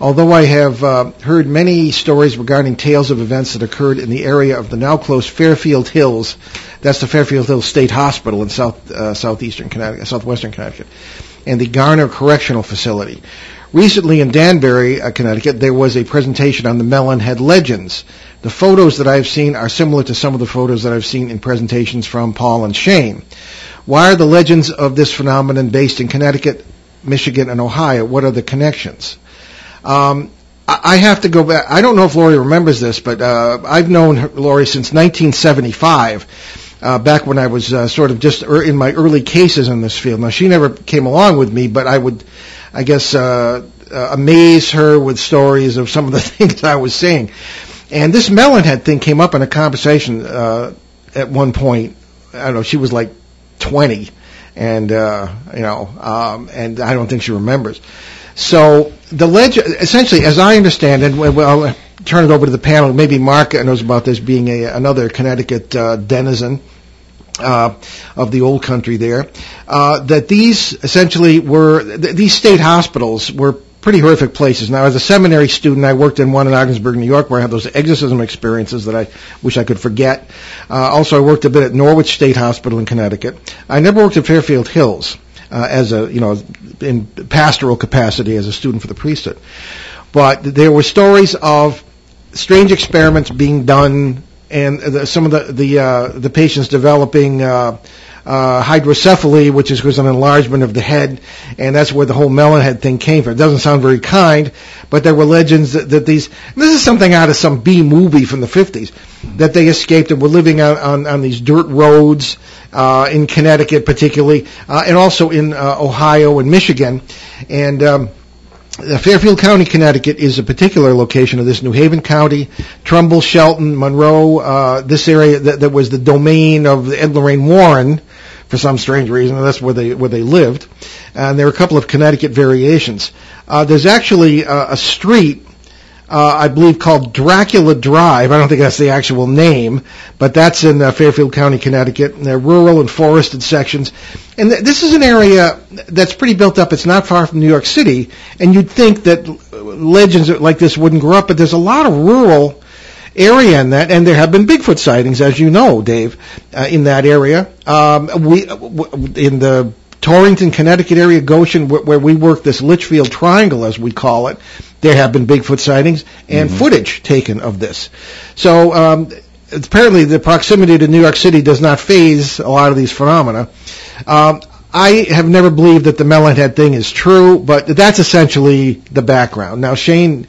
[SPEAKER 2] Although I have uh, heard many stories regarding tales of events that occurred in the area of the now closed Fairfield Hills, that's the Fairfield Hills State Hospital in south uh, southeastern Connecticut, southwestern Connecticut, and the Garner Correctional Facility. Recently in Danbury, uh, Connecticut, there was a presentation on the Melonhead legends. The photos that I've seen are similar to some of the photos that I've seen in presentations from Paul and Shane. Why are the legends of this phenomenon based in Connecticut, Michigan, and Ohio? What are the connections? Um, I have to go back. I don't know if Lori remembers this, but uh, I've known her, Lori since 1975. uh, back when I was uh, sort of just er, in my early cases in this field. Now she never came along with me, but I would, I guess, uh, uh, amaze her with stories of some of the (laughs) things I was seeing. And this melonhead thing came up in a conversation uh, at one point. I don't know. She was like 20, and uh, you know, um, and I don't think she remembers. So the legend, essentially, as I understand it, well, I'll turn it over to the panel. Maybe Marc knows about this, being a, another Connecticut uh, denizen uh, of the old country there. Uh, that these essentially were th- these state hospitals were pretty horrific places. Now, as a seminary student, I worked in one in Ogdensburg, New York, where I had those exorcism experiences that I wish I could forget. Uh, also, I worked a bit at Norwich State Hospital in Connecticut. I never worked at Fairfield Hills uh, as a, you know, in pastoral capacity as a student for the priesthood. But there were stories of strange experiments being done and the, some of the the, uh, the patients developing uh, uh, hydrocephaly, which is was an enlargement of the head, and that's where the whole melon head thing came from. It doesn't sound very kind, but there were legends that, that these. This is something out of some B movie from the 50s that they escaped and were living on on, on these dirt roads uh, in Connecticut, particularly, uh, and also in uh, Ohio and Michigan, and. Um, Fairfield County, Connecticut is a particular location of this. New Haven County, Trumbull, Shelton, Monroe, uh, this area that, that was the domain of Ed Lorraine Warren for some strange reason. That's where they where they lived. And there are a couple of Connecticut variations. Uh, there's actually uh, a street uh, I believe called Dracula Drive. I don't think that's the actual name, but that's in uh, Fairfield County, Connecticut. And they're rural and forested sections. And th- this is an area that's pretty built up. It's not far from New York City, and you'd think that legends like this wouldn't grow up, but there's a lot of rural area in that, and there have been Bigfoot sightings, as you know, Dave, uh, in that area. Um, we w- in the Torrington, Connecticut area, Goshen, where, where we work this Litchfield Triangle, as we call it, there have been Bigfoot sightings and footage taken of this. So um, apparently, the proximity to New York City does not phase a lot of these phenomena. Um, I have never believed that the melonhead thing is true, but that's essentially the background. Now, Shane,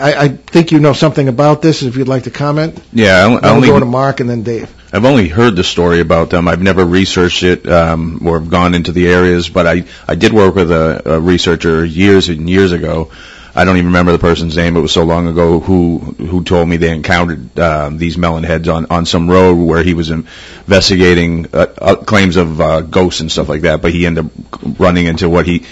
[SPEAKER 2] I, I think you know something about this. If you'd like to comment,
[SPEAKER 4] Yeah,
[SPEAKER 2] I'll
[SPEAKER 4] only
[SPEAKER 2] go to Marc and then Dave.
[SPEAKER 4] I've only heard the story about them. I've never researched it um, or gone into the areas, but I I did work with a, a researcher years and years ago. I don't even remember the person's name. It was so long ago. Who who told me they encountered um, these melon heads on on some road where he was investigating uh, uh, claims of uh, ghosts and stuff like that. But he ended up running into what he.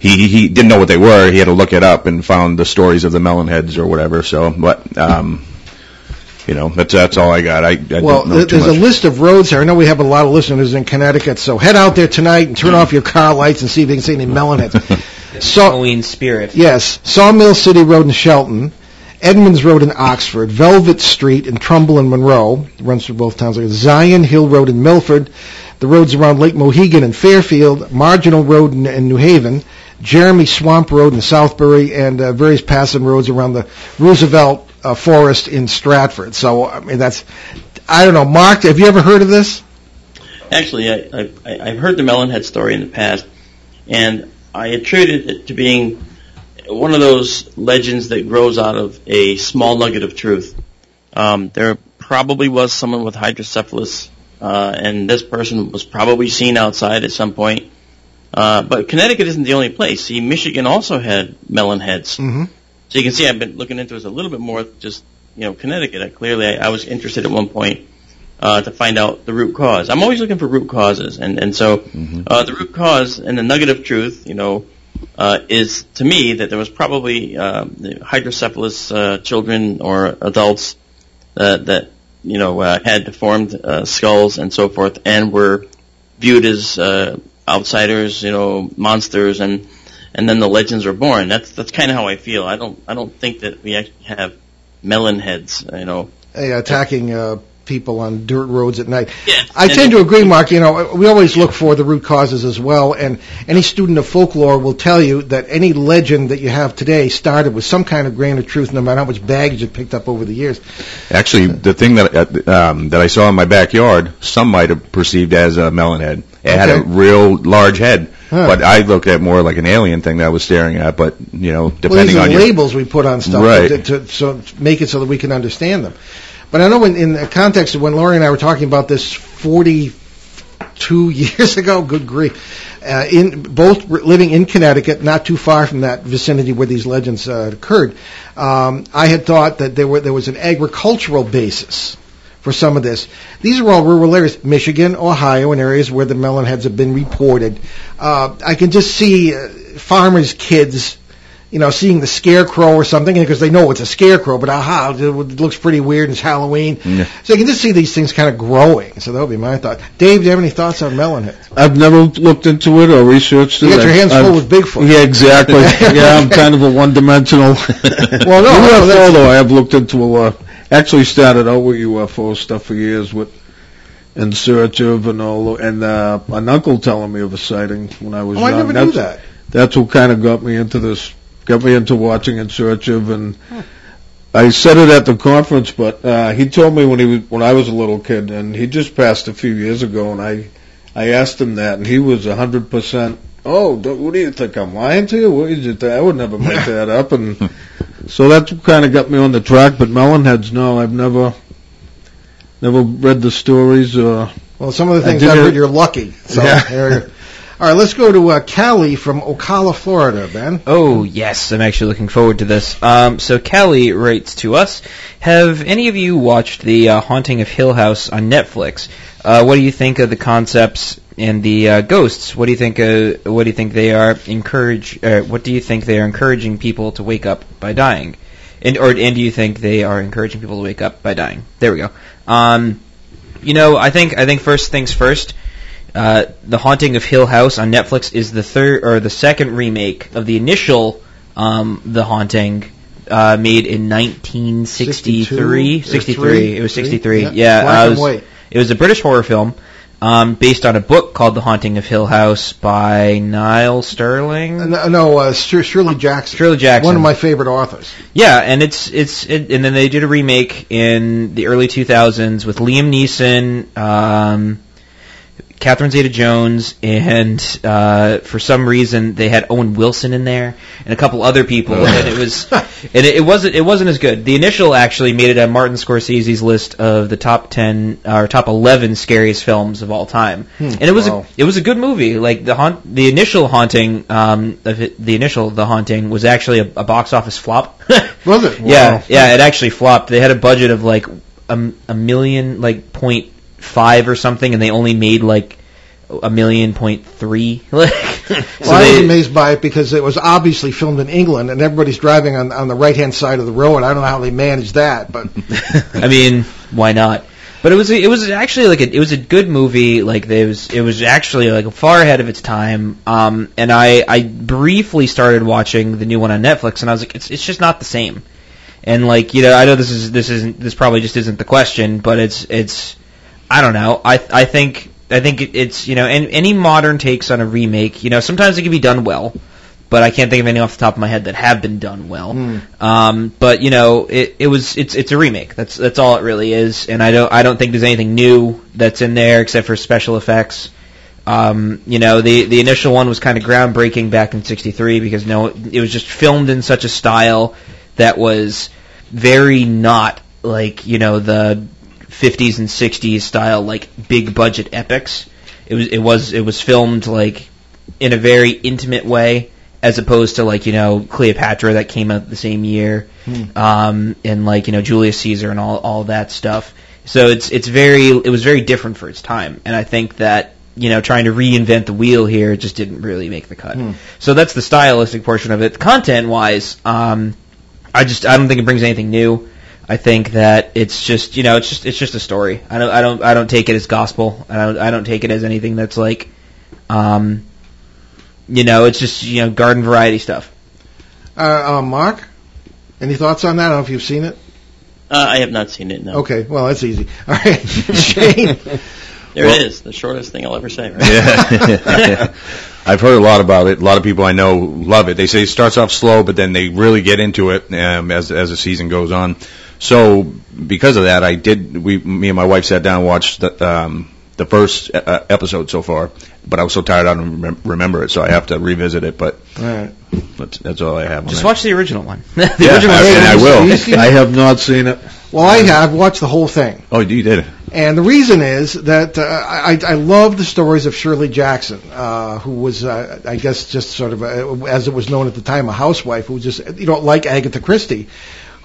[SPEAKER 4] He, he didn't know what they were. He had to look it up and found the stories of the melon heads or whatever. So, but um, you know, that's that's all I got. I, I
[SPEAKER 2] Well,
[SPEAKER 4] don't know
[SPEAKER 2] th-
[SPEAKER 4] too
[SPEAKER 2] there's
[SPEAKER 4] much.
[SPEAKER 2] a list of roads here. I know we have a lot of listeners in Connecticut, so head out there tonight and turn off your car lights and see if you can see any melonheads. (laughs) so,
[SPEAKER 3] Halloween spirit.
[SPEAKER 2] yes, Sawmill City Road in Shelton, Edmonds Road in Oxford, Velvet Street in Trumbull and Monroe, runs through both towns, Zion Hill Road in Milford, the roads around Lake Mohegan and Fairfield, Marginal Road in, in New Haven, Jeremy Swamp Road in Southbury, and uh, various passing roads around the Roosevelt uh, Forest in Stratford. So, I mean, that's, I don't know. Marc, have you ever heard of this?
[SPEAKER 6] Actually, I, I, I've heard the Melonhead story in the past, and I attributed it to being one of those legends that grows out of a small nugget of truth. Um, there probably was someone with hydrocephalus, uh, and this person was probably seen outside at some point. Uh, but Connecticut isn't the only place. See, Michigan also had melon heads.
[SPEAKER 2] Mm-hmm.
[SPEAKER 6] So you can see I've been looking into this a little bit more. Just you know, Connecticut. I, clearly, I, I was interested at one point uh, to find out the root cause. I'm always looking for root causes, and and so uh, the root cause and the nugget of truth, you know, uh, is to me that there was probably uh, hydrocephalus uh, children or adults that that you know uh, had deformed uh, skulls and so forth, and were viewed as uh, outsiders, you know, monsters, and and then the legends are born. That's that's kind of how I feel. I don't I don't think that we actually have melon heads, you know.
[SPEAKER 2] Hey, attacking uh, people on dirt roads at night.
[SPEAKER 6] Yeah.
[SPEAKER 2] I tend to agree, Marc. You know, we always look for the root causes as well, and any student of folklore will tell you that any legend that you have today started with some kind of grain of truth, no matter how much baggage it picked up over the years.
[SPEAKER 4] Actually, the thing that uh, um, that I saw in my backyard, some might have perceived as a melon head. It had a real large head,
[SPEAKER 2] Huh.
[SPEAKER 4] but I looked at more like an alien thing that I was staring at. But you know, depending
[SPEAKER 2] are
[SPEAKER 4] on your
[SPEAKER 2] labels we put on stuff
[SPEAKER 4] Right.
[SPEAKER 2] to, to, so make it so that we can understand them. But I know in, in the context of when Laurie and I were talking about this 42 (laughs) years ago. Good grief. Uh, in both living in Connecticut, not too far from that vicinity where these legends uh, occurred. Um, I had thought that there were there was an agricultural basis for some of this. These are all rural areas, Michigan, Ohio, and areas where the melon heads have been reported. Uh, I can just see uh, farmers' kids you know, seeing the scarecrow or something because they know it's a scarecrow, but aha, it looks pretty weird and it's Halloween.
[SPEAKER 4] Yeah.
[SPEAKER 2] So you can just see these things kind of growing. So that would be my thought. Dave, do you have any thoughts on melon heads?
[SPEAKER 5] I've never looked into it or researched it.
[SPEAKER 2] You got your
[SPEAKER 5] I've-
[SPEAKER 2] hands full
[SPEAKER 5] I've-
[SPEAKER 2] with Bigfoot.
[SPEAKER 5] Yeah, exactly. (laughs) yeah, I'm kind of a one-dimensional.
[SPEAKER 2] Well, no, (laughs) no,
[SPEAKER 5] UFO
[SPEAKER 2] that's-
[SPEAKER 5] though, I have looked into. Uh, actually, started out with UFO stuff for years with in search of and all, and uh, an uncle telling me of a sighting when I was
[SPEAKER 2] Oh, I
[SPEAKER 5] young.
[SPEAKER 2] never
[SPEAKER 5] that's,
[SPEAKER 2] knew that.
[SPEAKER 5] That's what kind of got me into this, got me into watching In Search of, and I said it at the conference, but uh, he told me when he was when I was a little kid, and he just passed a few years ago, and I I asked him that, and he was a hundred percent. Oh, what do you think? I'm lying to you? What did you think? I would never make (laughs) that up, and so that's what kind of got me on the track. But Melonheads, no, I've never never read the stories. Uh,
[SPEAKER 2] Well, some of the things I've
[SPEAKER 5] it-
[SPEAKER 2] heard, you're lucky. So
[SPEAKER 5] Yeah.
[SPEAKER 2] there you go. All right, let's go to uh, Callie from Ocala, Florida, Ben.
[SPEAKER 3] Oh yes, I'm actually looking forward to this. Um, so Kelly writes to us: Have any of you watched the uh, Haunting of Hill House on Netflix? Uh, what do you think of the concepts and the uh, ghosts? What do you think? Uh, what do you think they are encourage? Uh, what do you think they are encouraging people to wake up by dying? And or and do you think they are encouraging people to wake up by dying? There we go. Um, you know, I think I think first things first. Uh, the Haunting of Hill House on Netflix is the third or the second remake of the initial um, The Haunting, uh, made in 1963. 63. It was 63.
[SPEAKER 2] Yeah.
[SPEAKER 3] Yeah,
[SPEAKER 2] Black
[SPEAKER 3] uh, it
[SPEAKER 2] and white.
[SPEAKER 3] It was a British horror film um, based on a book called The Haunting of Hill House by Niall Sterling.
[SPEAKER 2] No, no uh, Shir- Shirley Jackson.
[SPEAKER 3] Shirley Jackson.
[SPEAKER 2] One of my favorite authors.
[SPEAKER 3] Yeah, and it's it's it, and then they did a remake in the early 2000s with Liam Neeson, um, Catherine Zeta-Jones, and uh, for some reason they had Owen Wilson in there and a couple other people, and it was (laughs) and it, it wasn't it wasn't as good. The initial actually made it on Martin Scorsese's list of the top 10 or top 11 scariest films of all time, and it was
[SPEAKER 5] Wow.
[SPEAKER 3] a, it was a good movie. Like the haunt, the initial haunting, um, of it, the initial the haunting was actually a, a box office flop. (laughs)
[SPEAKER 2] Was it?
[SPEAKER 3] Yeah, yeah, it actually flopped. They had a budget of like a, a million, like point five or something, and they only made like a million point three. (laughs) Like, so
[SPEAKER 2] Well, I was amazed by it because it was obviously filmed in England, and everybody's driving on on the right hand side of the road. I don't know how they managed that, but (laughs)
[SPEAKER 3] I mean, why not? But it was it was actually like a, it was a good movie. Like there was it was actually like far ahead of its time. Um, and I I briefly started watching the new one on Netflix, and I was like, it's it's just not the same. And like you know, I know this is this isn't this probably just isn't the question, but it's it's I don't know. I I think I think it's you know, and any modern takes on a remake, you know, sometimes it can be done well. But I can't think of any off the top of my head that have been done well. Um, but you know, it, it was it's it's a remake. That's that's all it really is. And I don't I don't think there's anything new that's in there except for special effects. Um, you know, the the initial one was kind of groundbreaking back in '63 because no, it was just filmed in such a style that was very not like you know the 50s and 60s style like big budget epics. It was it was it was filmed like in a very intimate way as opposed to like you know Cleopatra that came out the same year um and like you know Julius Caesar and all all that stuff. So it's it's very it was very different for its time and I think that you know trying to reinvent the wheel here just didn't really make the cut. So that's the stylistic portion of it. Content wise um I just I don't think it brings anything new I think that it's just you know it's just it's just a story I don't I don't I don't take it as gospel I don't I don't take it as anything that's like um you know, it's just you know garden variety stuff.
[SPEAKER 2] uh, uh, Marc, any thoughts on that? I don't know if you've seen it.
[SPEAKER 6] Uh, I have not seen it. No.
[SPEAKER 2] Okay, well that's easy. (laughs) All right, (laughs) Shane.
[SPEAKER 6] There
[SPEAKER 4] Well-
[SPEAKER 6] it is. The shortest thing I'll ever say. Right?
[SPEAKER 4] Yeah. (laughs) I've heard a lot about it. A lot of people I know love it. They say it starts off slow, but then they really get into it um, as as the season goes on. So because of that, I did. We, me and my wife sat down and watched the um, the first uh, episode so far. But I was so tired I don't remem- remember it, so I have to revisit it. But
[SPEAKER 2] All right.
[SPEAKER 4] that's, that's all I have. on
[SPEAKER 3] Just
[SPEAKER 4] it.
[SPEAKER 3] watch the original one. (laughs) the
[SPEAKER 4] Yeah,
[SPEAKER 3] original
[SPEAKER 4] I- and I will.
[SPEAKER 5] I have not seen it.
[SPEAKER 2] Well, I have watched the whole thing.
[SPEAKER 4] Oh, you did.
[SPEAKER 2] And the reason is that uh, I, I love the stories of Shirley Jackson, uh, who was, uh, I guess, just sort of, a, as it was known at the time, a housewife who just, you know, like Agatha Christie,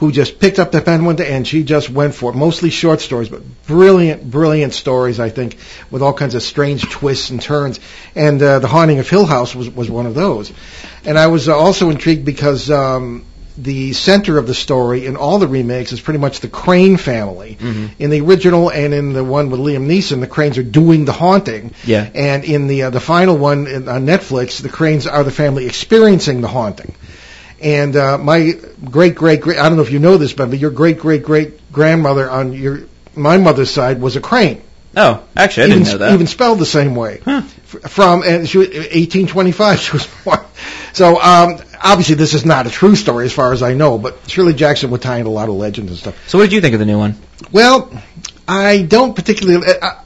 [SPEAKER 2] who just picked up the pen one day and she just went for it. Mostly short stories, but brilliant, brilliant stories, I think, with all kinds of strange twists and turns. And uh, The Haunting of Hill House was, was one of those. And I was uh, also intrigued because um, the center of the story in all the remakes is pretty much the Crane family. In the original and in the one with Liam Neeson, the Cranes are doing the haunting.
[SPEAKER 3] Yeah.
[SPEAKER 2] And in the uh, the final one in, on Netflix, the Cranes are the family experiencing the haunting. And uh, my great great great I don't know if you know this, but your great great great grandmother on your my mother's side was a Crane.
[SPEAKER 3] Oh, actually, I
[SPEAKER 2] even,
[SPEAKER 3] didn't know that.
[SPEAKER 2] Even spelled the same way. F- From and she was 1825 (laughs) she was born. So um, obviously this is not a true story as far as I know, but Shirley Jackson would tie in a lot of legends and stuff.
[SPEAKER 3] so, what did you think of the new one?
[SPEAKER 2] Well, I don't particularly. I,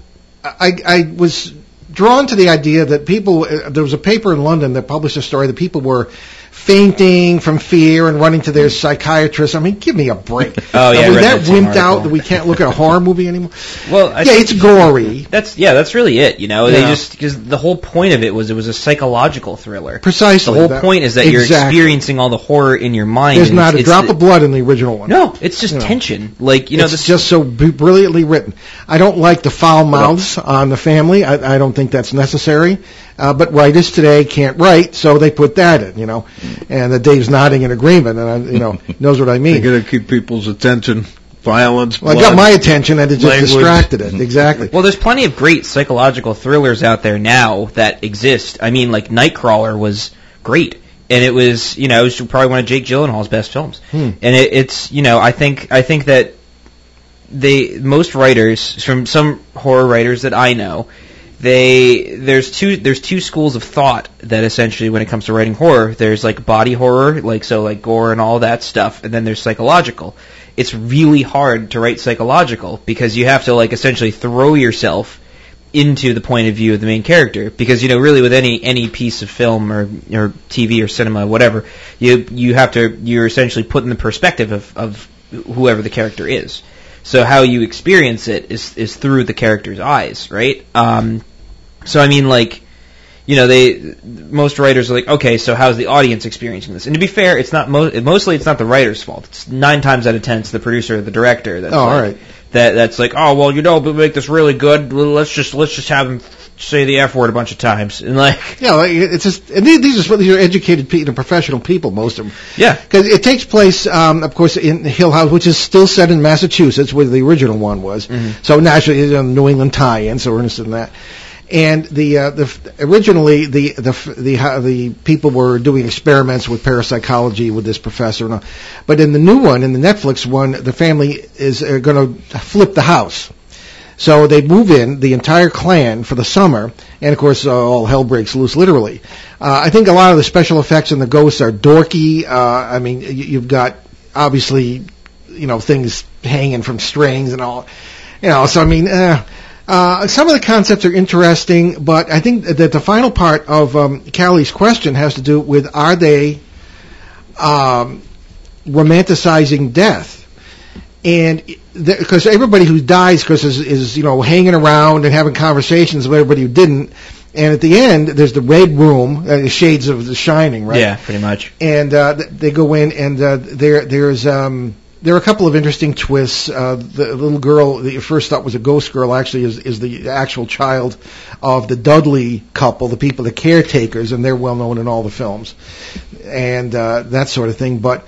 [SPEAKER 2] I, I was drawn to the idea that people. Uh, there was a paper in London that published a story that people were fainting from fear and running to their psychiatrist. I mean, give me a break. (laughs)
[SPEAKER 3] Oh, yeah, I
[SPEAKER 2] we that
[SPEAKER 3] that
[SPEAKER 2] wimped out that we can't look at a horror movie anymore? (laughs)
[SPEAKER 3] Well, I
[SPEAKER 2] yeah, it's gory.
[SPEAKER 3] That's yeah, that's really it. You know, they just because the whole point of it was it was a psychological thriller.
[SPEAKER 2] Precisely.
[SPEAKER 3] The whole
[SPEAKER 2] That-
[SPEAKER 3] point is that you're experiencing all the horror in your mind.
[SPEAKER 2] There's not a drop
[SPEAKER 3] it's
[SPEAKER 2] of blood in the original one.
[SPEAKER 3] No, it's just
[SPEAKER 2] You know.
[SPEAKER 3] tension. Like you know,
[SPEAKER 2] it's
[SPEAKER 3] this
[SPEAKER 2] just so b- brilliantly written. I don't like the foul mouths on the family. I, I don't think that's necessary. Uh, but writers today can't write, so they put that in, you know. And uh, Dave's nodding in agreement, and I, you know (laughs) knows what I mean.
[SPEAKER 5] You
[SPEAKER 2] mean.
[SPEAKER 5] got to keep people's attention. Violence.
[SPEAKER 2] Well, I got my attention, and it just
[SPEAKER 5] language.
[SPEAKER 2] distracted it. (laughs) Exactly.
[SPEAKER 3] Well, there's plenty of great psychological thrillers out there now that exist. I mean, like Nightcrawler was great, and it was you know it was probably one of Jake Gyllenhaal's best films.
[SPEAKER 2] Hmm.
[SPEAKER 3] And it, it's you know I think I think that they most writers from some horror writers that I know they there's two there's two schools of thought that essentially when it comes to writing horror there's like body horror like so like gore and all that stuff and then there's psychological. It's really hard to write psychological because you have to like essentially throw yourself into the point of view of the main character because you know really with any any piece of film or or TV or cinema whatever you you have to you're essentially put in the perspective of of whoever the character is so how you experience it is is through the character's eyes right? Um so I mean like you know they most writers are like okay so how's the audience experiencing this? And to be fair it's not mo- mostly it's not the writer's fault. It's nine times out of ten it's the producer or the director that's
[SPEAKER 2] Oh,
[SPEAKER 3] like,
[SPEAKER 2] right.
[SPEAKER 3] that that's like oh well you know we make this really good. Let's just let's just have him say the f word a bunch of times and like
[SPEAKER 2] Yeah, like, it's just and these, these are these are educated people, professional people, most of them.
[SPEAKER 3] Yeah.
[SPEAKER 2] because it takes place, um, of course, in Hill House, which is still set in Massachusetts, where the original one was. So naturally, it's a New England tie-in, so we're interested in that. And the uh, the originally the the f- the how the people were doing experiments with parapsychology with this professor, and all. but in the new one, in the Netflix one, the family is uh, going to flip the house. So they move in, the entire clan, for the summer, and of course, uh, all hell breaks loose, literally. Uh, I think a lot of the special effects and the ghosts are dorky. Uh, I mean, you, you've got, obviously, you know, things hanging from strings and all. You know, so I mean, uh, uh, some of the concepts are interesting, but I think that the final part of um, Callie's question has to do with are they um, romanticizing death? And because everybody who dies because is, is you know hanging around and having conversations with everybody who didn't, and at the end there's the red room, uh, the shades of the shining, right?
[SPEAKER 3] yeah pretty much
[SPEAKER 2] And uh, th- they go in, and uh, there there's um, there are a couple of interesting twists. Uh, the little girl that you first thought was a ghost girl actually is is the actual child of the Dudley couple, the people, the caretakers, and they're well known in all the films, and uh, that sort of thing. But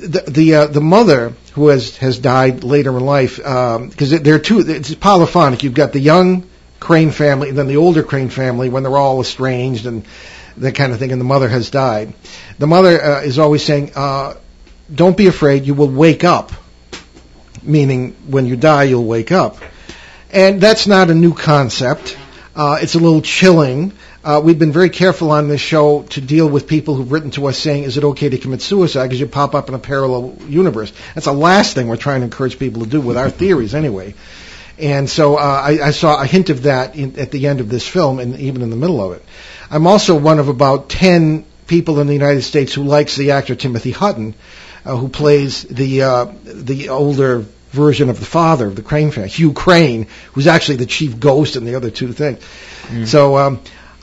[SPEAKER 2] the the uh, the mother who has has died later in life because um, they're two it's polyphonic. You've got the young Crane family, and then the older Crane family when they're all estranged and that kind of thing, and the mother has died. The mother uh, is always saying, uh, "Don't be afraid. You will wake up." Meaning, when you die, you'll wake up, and that's not a new concept. Uh, it's a little chilling. Uh, we've been very careful on this show to deal with people who've written to us saying, "Is it okay to commit suicide because you pop up in a parallel universe?" That's the last thing we're trying to encourage people to do with our theories, anyway. And so uh, I, I saw a hint of that in, at the end of this film, and even in the middle of it. I'm also one of about ten people in the United States who likes the actor Timothy Hutton, uh, who plays the uh, the older version of the father of the Crane family, Hugh Crane, who's actually the chief ghost in the other two things. So um,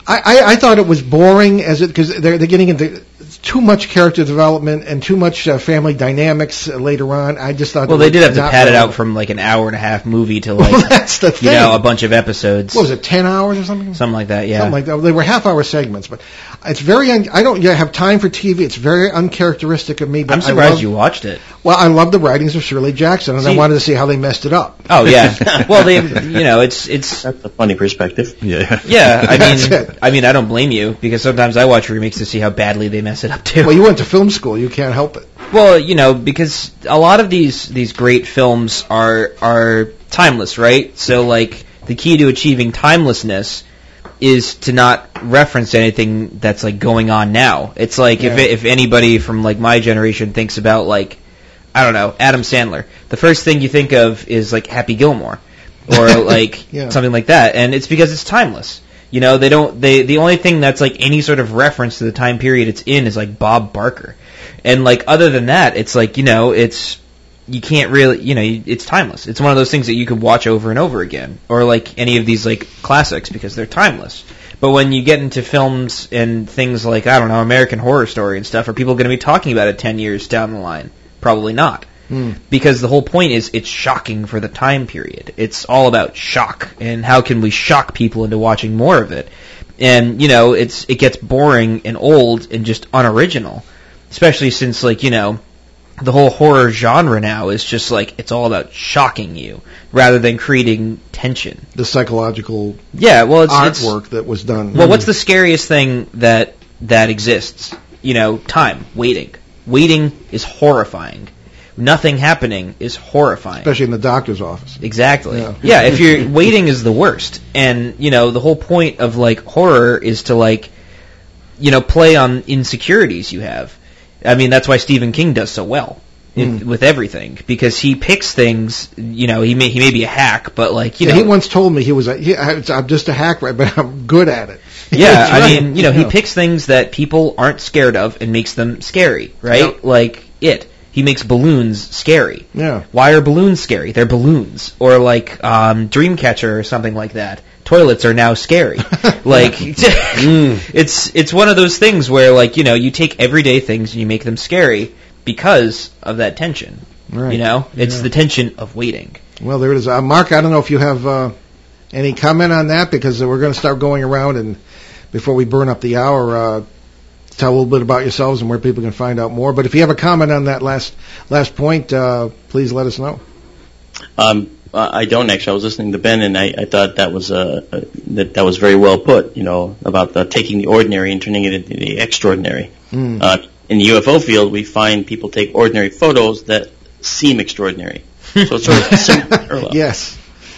[SPEAKER 2] I, I, I thought it was boring as it because they're they're getting into too much character development and too much uh, family dynamics uh, later on. I just thought
[SPEAKER 3] Well, they did have to pad it out from like an hour and a half movie to (laughs) like
[SPEAKER 2] Well, that's the
[SPEAKER 3] you know a bunch of episodes.
[SPEAKER 2] What was it, ten hours or something?
[SPEAKER 3] Something like that. Yeah.
[SPEAKER 2] Something like that. They were half-hour segments, but it's very. Un- I don't yeah, have time for TV. It's very uncharacteristic of me. But
[SPEAKER 3] I'm surprised
[SPEAKER 2] love-
[SPEAKER 3] you watched it.
[SPEAKER 2] Well, I love the writings of Shirley Jackson, and I wanted to see how they messed it up.
[SPEAKER 3] Oh yeah. (laughs) well, they you know it's it's
[SPEAKER 6] That's a funny perspective.
[SPEAKER 4] Yeah.
[SPEAKER 3] yeah. I mean. I mean I don't blame you because sometimes I watch remakes to see how badly they mess it up too.
[SPEAKER 2] Well, you went to film school. You can't help it.
[SPEAKER 3] Well, you know, because a lot of these these great films are are timeless, right? So like the key to achieving timelessness is to not reference anything that's like going on now. It's like if if anybody from like my generation thinks about like I don't know, Adam Sandler, the first thing you think of is like Happy Gilmore or (laughs) like
[SPEAKER 2] Yeah.
[SPEAKER 3] something like that, and it's because it's timeless. You know, they don't they the only thing that's like any sort of reference to the time period it's in is like Bob Barker. And like other than that, it's like, you know, it's you can't really, you know, it's timeless. It's one of those things that you could watch over and over again or like any of these like classics because they're timeless. But when you get into films and things like, I don't know, American Horror Story and stuff, are people going to be talking about it 10 years down the line? Probably not hmm. because the whole point is it's shocking for the time period. It's all about shock and how can we shock people into watching more of it. And you know, it's it gets boring and old and just unoriginal, especially since like you know the whole horror genre now is just like it's all about shocking you rather than creating tension.
[SPEAKER 2] The psychological
[SPEAKER 3] Yeah, well, it's, it's
[SPEAKER 2] artwork that was done.
[SPEAKER 3] well, what's the scariest thing that that exists? You know, time, waiting. Waiting is horrifying. Nothing happening is horrifying.
[SPEAKER 2] especially in the doctor's office?
[SPEAKER 3] Exactly.
[SPEAKER 2] Yeah.
[SPEAKER 3] Yeah. if you're (laughs) waiting is the worst. And, you know, the whole point of like horror is to like you know, play on insecurities you have. I mean, that's why Stephen King does so well in,
[SPEAKER 2] Hmm.
[SPEAKER 3] with everything because he picks things, you know, he may he may be a hack, but like, you
[SPEAKER 2] yeah,
[SPEAKER 3] know,
[SPEAKER 2] he once told me he was a, he, I'm just a hack, right? But I'm good at it. (laughs)
[SPEAKER 3] Yeah, I
[SPEAKER 2] right.
[SPEAKER 3] mean, you know, he picks things that people aren't scared of and makes them scary, right?
[SPEAKER 2] Yep.
[SPEAKER 3] Like it. He makes balloons scary.
[SPEAKER 2] Yeah.
[SPEAKER 3] Why are balloons scary? They're balloons. Or like um, Dreamcatcher or something like that. Toilets are now scary. (laughs) like (laughs) it's it's one of those things where like, you know, you take everyday things and you make them scary because of that tension.
[SPEAKER 2] Right.
[SPEAKER 3] You know? It's
[SPEAKER 2] Yeah.
[SPEAKER 3] the tension of waiting.
[SPEAKER 2] Well, there it is. Uh, Marc, I don't know if you have uh, any comment on that because we're going to start going around and before we burn up the hour, uh, tell a little bit about yourselves and where people can find out more. But if you have a comment on that last last point, uh, please let us know.
[SPEAKER 6] Um, I don't actually. I was listening to Ben, and I, I thought that was uh, that that was very well put. You know, about the, taking the ordinary and turning it into the extraordinary.
[SPEAKER 2] Mm.
[SPEAKER 6] Uh, in the UFO field, we find people take ordinary photos that seem extraordinary. (laughs) So it's sort of similar. (laughs)
[SPEAKER 2] Yes.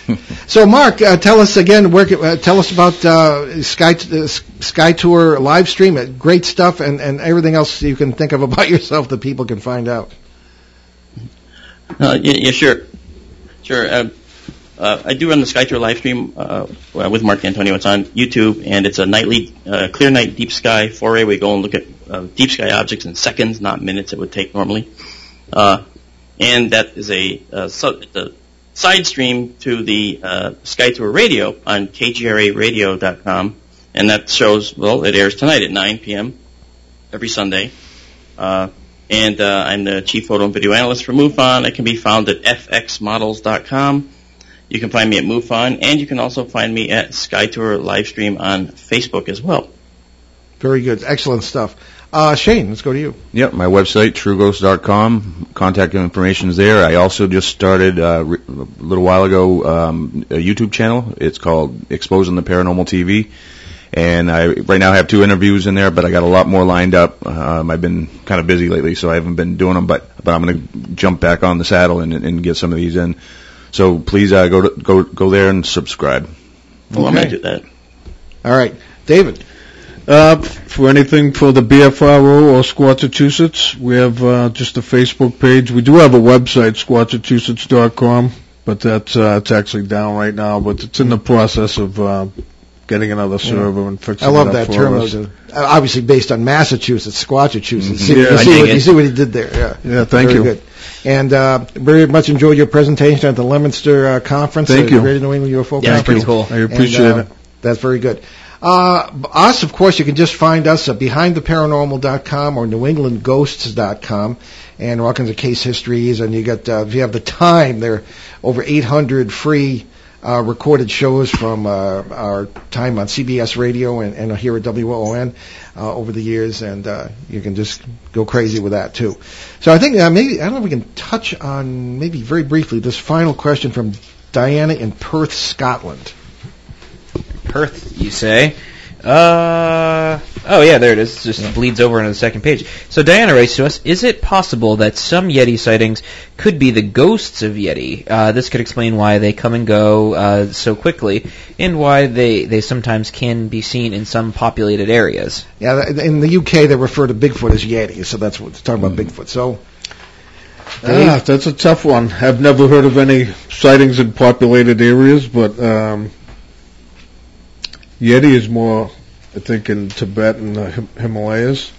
[SPEAKER 2] (laughs) So, Marc, uh, tell us again. Where, uh, tell us about uh, Sky uh, Sky Tour live stream. Uh, Great stuff, and, and everything else you can think of about (laughs) yourself that people can find out.
[SPEAKER 6] Uh, yeah, yeah, sure, sure. I do run the Sky Tour live stream with Marc D'Antonio. It's on YouTube, and it's a nightly clear night deep sky foray. We go and look at deep sky objects in seconds, not minutes. It would take normally, and that is a, uh, a side stream to the uh, SkyTour radio on kgraradio.com, and that shows well, it airs tonight at 9 p.m. every Sunday. Uh, and uh, I'm the chief photo and video analyst for MUFON. I can be found at fxmodels.com. You can find me at MUFON, and you can also find me at SkyTour Livestream on Facebook as well.
[SPEAKER 2] Very good, excellent stuff. Uh, Shane, let's go to you.
[SPEAKER 4] Yep, my website, trueghost.com. Contact information is there. I also just started uh, re- a little while ago um, a YouTube channel. It's called Exposing the Paranormal TV. And I right now have two interviews in there, but I got a lot more lined up. Um, I've been kind of busy lately, so I haven't been doing them. But but I'm going to jump back on the saddle and, and get some of these in. So please uh, go to, go go there and subscribe.
[SPEAKER 6] Well, I'm going to do that.
[SPEAKER 2] All right, David.
[SPEAKER 5] Uh, for anything for the BFRO or Squatchachusetts, we have uh, just a Facebook page. We do have a website, squatchachusetts.com, but that's uh, it's actually down right now. But it's in the process of uh, getting another server and fixing
[SPEAKER 2] I love
[SPEAKER 5] it up
[SPEAKER 2] that
[SPEAKER 5] for
[SPEAKER 2] term.
[SPEAKER 5] us.
[SPEAKER 2] Uh, obviously based on Massachusetts, Squatchachusetts. See,
[SPEAKER 5] Yeah,
[SPEAKER 2] you, see what, you see what he did there. Yeah.
[SPEAKER 5] Yeah, thank
[SPEAKER 2] Very
[SPEAKER 5] you.
[SPEAKER 2] good. And uh, very much enjoyed your presentation at the Leominster uh, conference.
[SPEAKER 5] Thank
[SPEAKER 2] uh,
[SPEAKER 5] you.
[SPEAKER 2] Greater New England UFO
[SPEAKER 3] Yeah, it's pretty cool.
[SPEAKER 5] I appreciate
[SPEAKER 2] And, uh,
[SPEAKER 5] it.
[SPEAKER 2] That's very good. Uh, us, of course, you can just find us at behindtheparanormal.com or newenglandghosts.com, and all kinds of case histories. And you got, uh, if you have the time, there are over 800 free uh, recorded shows from uh, our time on CBS Radio and, and here at WOON uh, over the years, and uh, you can just go crazy with that too. So I think uh, maybe I don't know if we can touch on maybe very briefly this final question from Diana in Perth, Scotland.
[SPEAKER 3] Perth, you say? Uh, oh yeah, there it is. It just bleeds over into the second page. So Diana writes to us: Is it possible that some Yeti sightings could be the ghosts of Yeti? Uh, this could explain why they come and go uh, so quickly, and why they they sometimes can be seen in some populated areas.
[SPEAKER 2] Yeah, in the UK they refer to Bigfoot as Yeti, so that's what they're talking about Bigfoot. So,
[SPEAKER 5] Ah, that's a tough one. I've never heard of any sightings in populated areas, but um, Yeti is more, I think, in Tibet and the Him- Himalayas.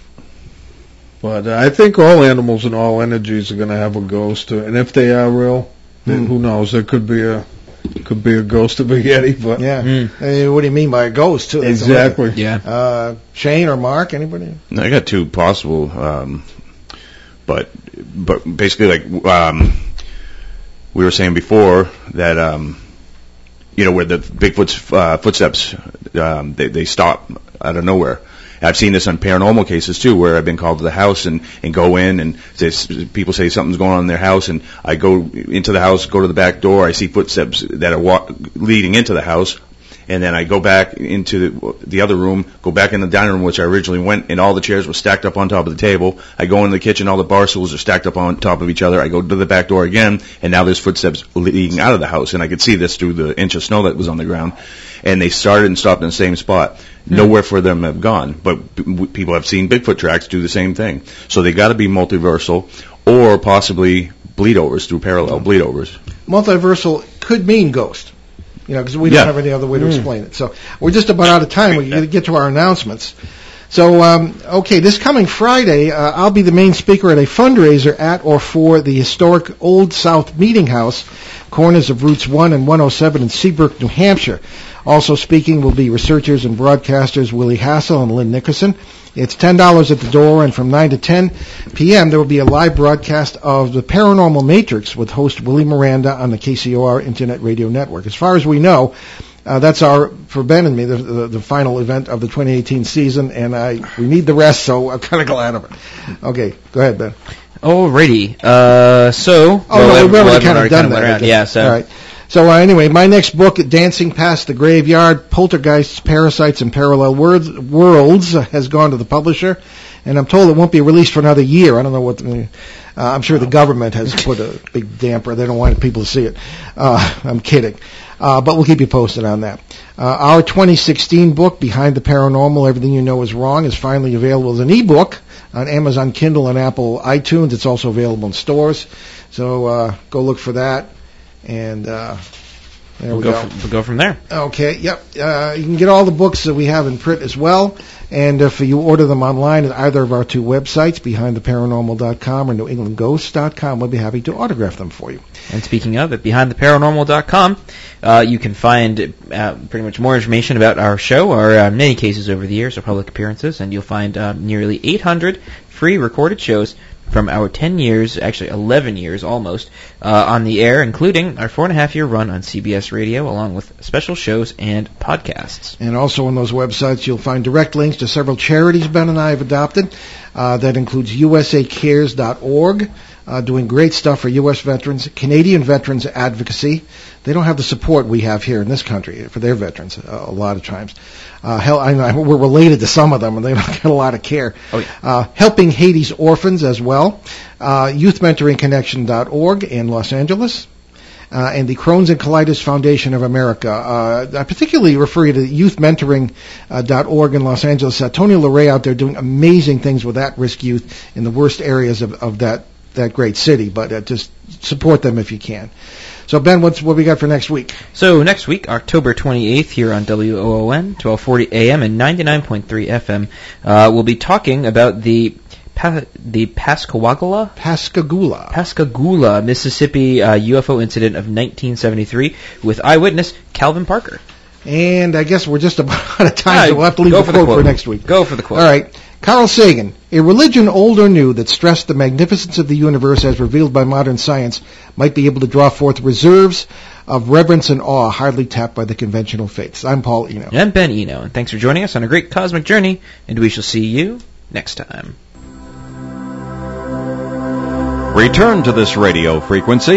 [SPEAKER 5] But uh, I think all animals and all energies are going to have a ghost, uh, and if they are real, then
[SPEAKER 2] Hmm.
[SPEAKER 5] who knows? There could be a could be a ghost of a (laughs) Yeti, but
[SPEAKER 2] yeah. Hey, what do you mean by a ghost too? That's
[SPEAKER 5] exactly.
[SPEAKER 3] Yeah.
[SPEAKER 2] Uh, Shane or Marc? Anybody?
[SPEAKER 4] No, I got two possible, um, but but basically like um, we were saying before that um, you know where the Bigfoot's uh, footsteps um, they they stop out of nowhere. I've seen this on paranormal cases too, where I've been called to the house and, and go in and there's, people say something's going on in their house, and I go into the house, go to the back door, I see footsteps that are wa- leading into the house, and then I go back into the, the other room, go back in the dining room, which I originally went, and all the chairs were stacked up on top of the table. I go into the kitchen, all the bar stools are stacked up on top of each other. I go to the back door again, and now there's footsteps leading out of the house, and I could see this through the inch of snow that was on the ground. And they started and stopped in the same spot. Hmm. Nowhere for them have gone, but w- people have seen Bigfoot tracks do the same thing. So they got to be multiversal, or possibly bleed overs through parallel hmm. bleed overs.
[SPEAKER 2] Multiversal could mean ghost. You know, because we don't have any other way to explain it. So we're just about out of time. We got to get to our announcements. So, um, okay, this coming Friday, uh, I'll be the main speaker at a fundraiser at or for the historic Old South Meeting House, corners of Routes 1 and 107 in Seabrook, New Hampshire. Also speaking will be researchers and broadcasters Willie Hassel and Lynn Nickerson. It's $10 at the door, and from 9 to 10 p.m. there will be a live broadcast of the Paranormal Matrix with host Willie Miranda on the KCOR Internet Radio Network. As far as we know, uh, that's our for Ben and me the, the the final event of the 2018 season, and I we need the rest, so I'm kind of glad of it. Okay, go ahead, Ben.
[SPEAKER 3] Alrighty. Uh, so.
[SPEAKER 2] Oh no, we've
[SPEAKER 3] well,
[SPEAKER 2] already kind of done that.
[SPEAKER 3] went
[SPEAKER 2] I
[SPEAKER 3] around.
[SPEAKER 2] guess.
[SPEAKER 3] Yeah. So.
[SPEAKER 2] all right. So uh, anyway, my next book, Dancing Past the Graveyard: Poltergeists, Parasites, and Parallel Words, Worlds, has gone to the publisher, and I'm told it won't be released for another year. I don't know what. The, uh, I'm sure the government has put a big damper. They don't want people to see it. Uh, I'm kidding. Uh, but we'll keep you posted on that. Uh, our 2016 book, Behind the Paranormal, Everything You Know Is Wrong, is finally available as an ebook on Amazon Kindle and Apple iTunes. It's also available in stores. So uh, go look for that. And uh, there
[SPEAKER 3] We'll
[SPEAKER 2] we
[SPEAKER 3] go,
[SPEAKER 2] go.
[SPEAKER 3] From, we'll go from there.
[SPEAKER 2] Okay, yep. Uh, you can get all the books that we have in print as well. And if you order them online at either of our two websites, behindtheparanormal.com or newenglandghosts.com, we'll be happy to autograph them for you.
[SPEAKER 3] And speaking of, at BehindTheParanormal.com, uh, you can find uh, pretty much more information about our show, our uh, many cases over the years, our public appearances, and you'll find uh, nearly 800 free recorded shows from our 10 years, actually 11 years almost, uh, on the air, including our four and a half year run on CBS Radio, along with special shows and podcasts.
[SPEAKER 2] And also on those websites, you'll find direct links to several charities Ben and I have adopted. Uh, that includes USACares.org, uh, doing great stuff for U.S. veterans, Canadian Veterans Advocacy. They don't have the support we have here in this country for their veterans uh, a lot of times. Uh, hell, I know we're related to some of them, and they (laughs) don't get a lot of care.
[SPEAKER 3] Oh, yeah.
[SPEAKER 2] Uh, helping Haiti's orphans as well. Uh, YouthMentoringConnection.org in Los Angeles uh, and the Crohn's and Colitis Foundation of America. Uh, I particularly refer you to youthmentoring.org in Los Angeles. Uh, Tony LoRe out there doing amazing things with at-risk youth in the worst areas of, of that, that great city, but uh, just support them if you can. So Ben, what's what we got for next week?
[SPEAKER 3] So next week, October 28th, here on WOON, 1240 AM and 99.3 FM, uh, we'll be talking about the pa- the Pascagoula
[SPEAKER 2] Pascagoula.
[SPEAKER 3] Pascagoula, Mississippi uh, UFO incident of 1973 with eyewitness Calvin Parker.
[SPEAKER 2] And I guess we're just about (laughs) out of time,
[SPEAKER 3] Ah,
[SPEAKER 2] so we'll have to leave the
[SPEAKER 3] for the
[SPEAKER 2] quote for next week.
[SPEAKER 3] Go for the quote.
[SPEAKER 2] All right. Carl Sagan. A religion old or new that stressed the magnificence of the universe as revealed by modern science might be able to draw forth reserves of reverence and awe hardly tapped by the conventional faiths. I'm Paul Eno.
[SPEAKER 3] And I'm Ben Eno, and thanks for joining us on a great cosmic journey, and we shall see you next time.
[SPEAKER 1] Return to this radio frequency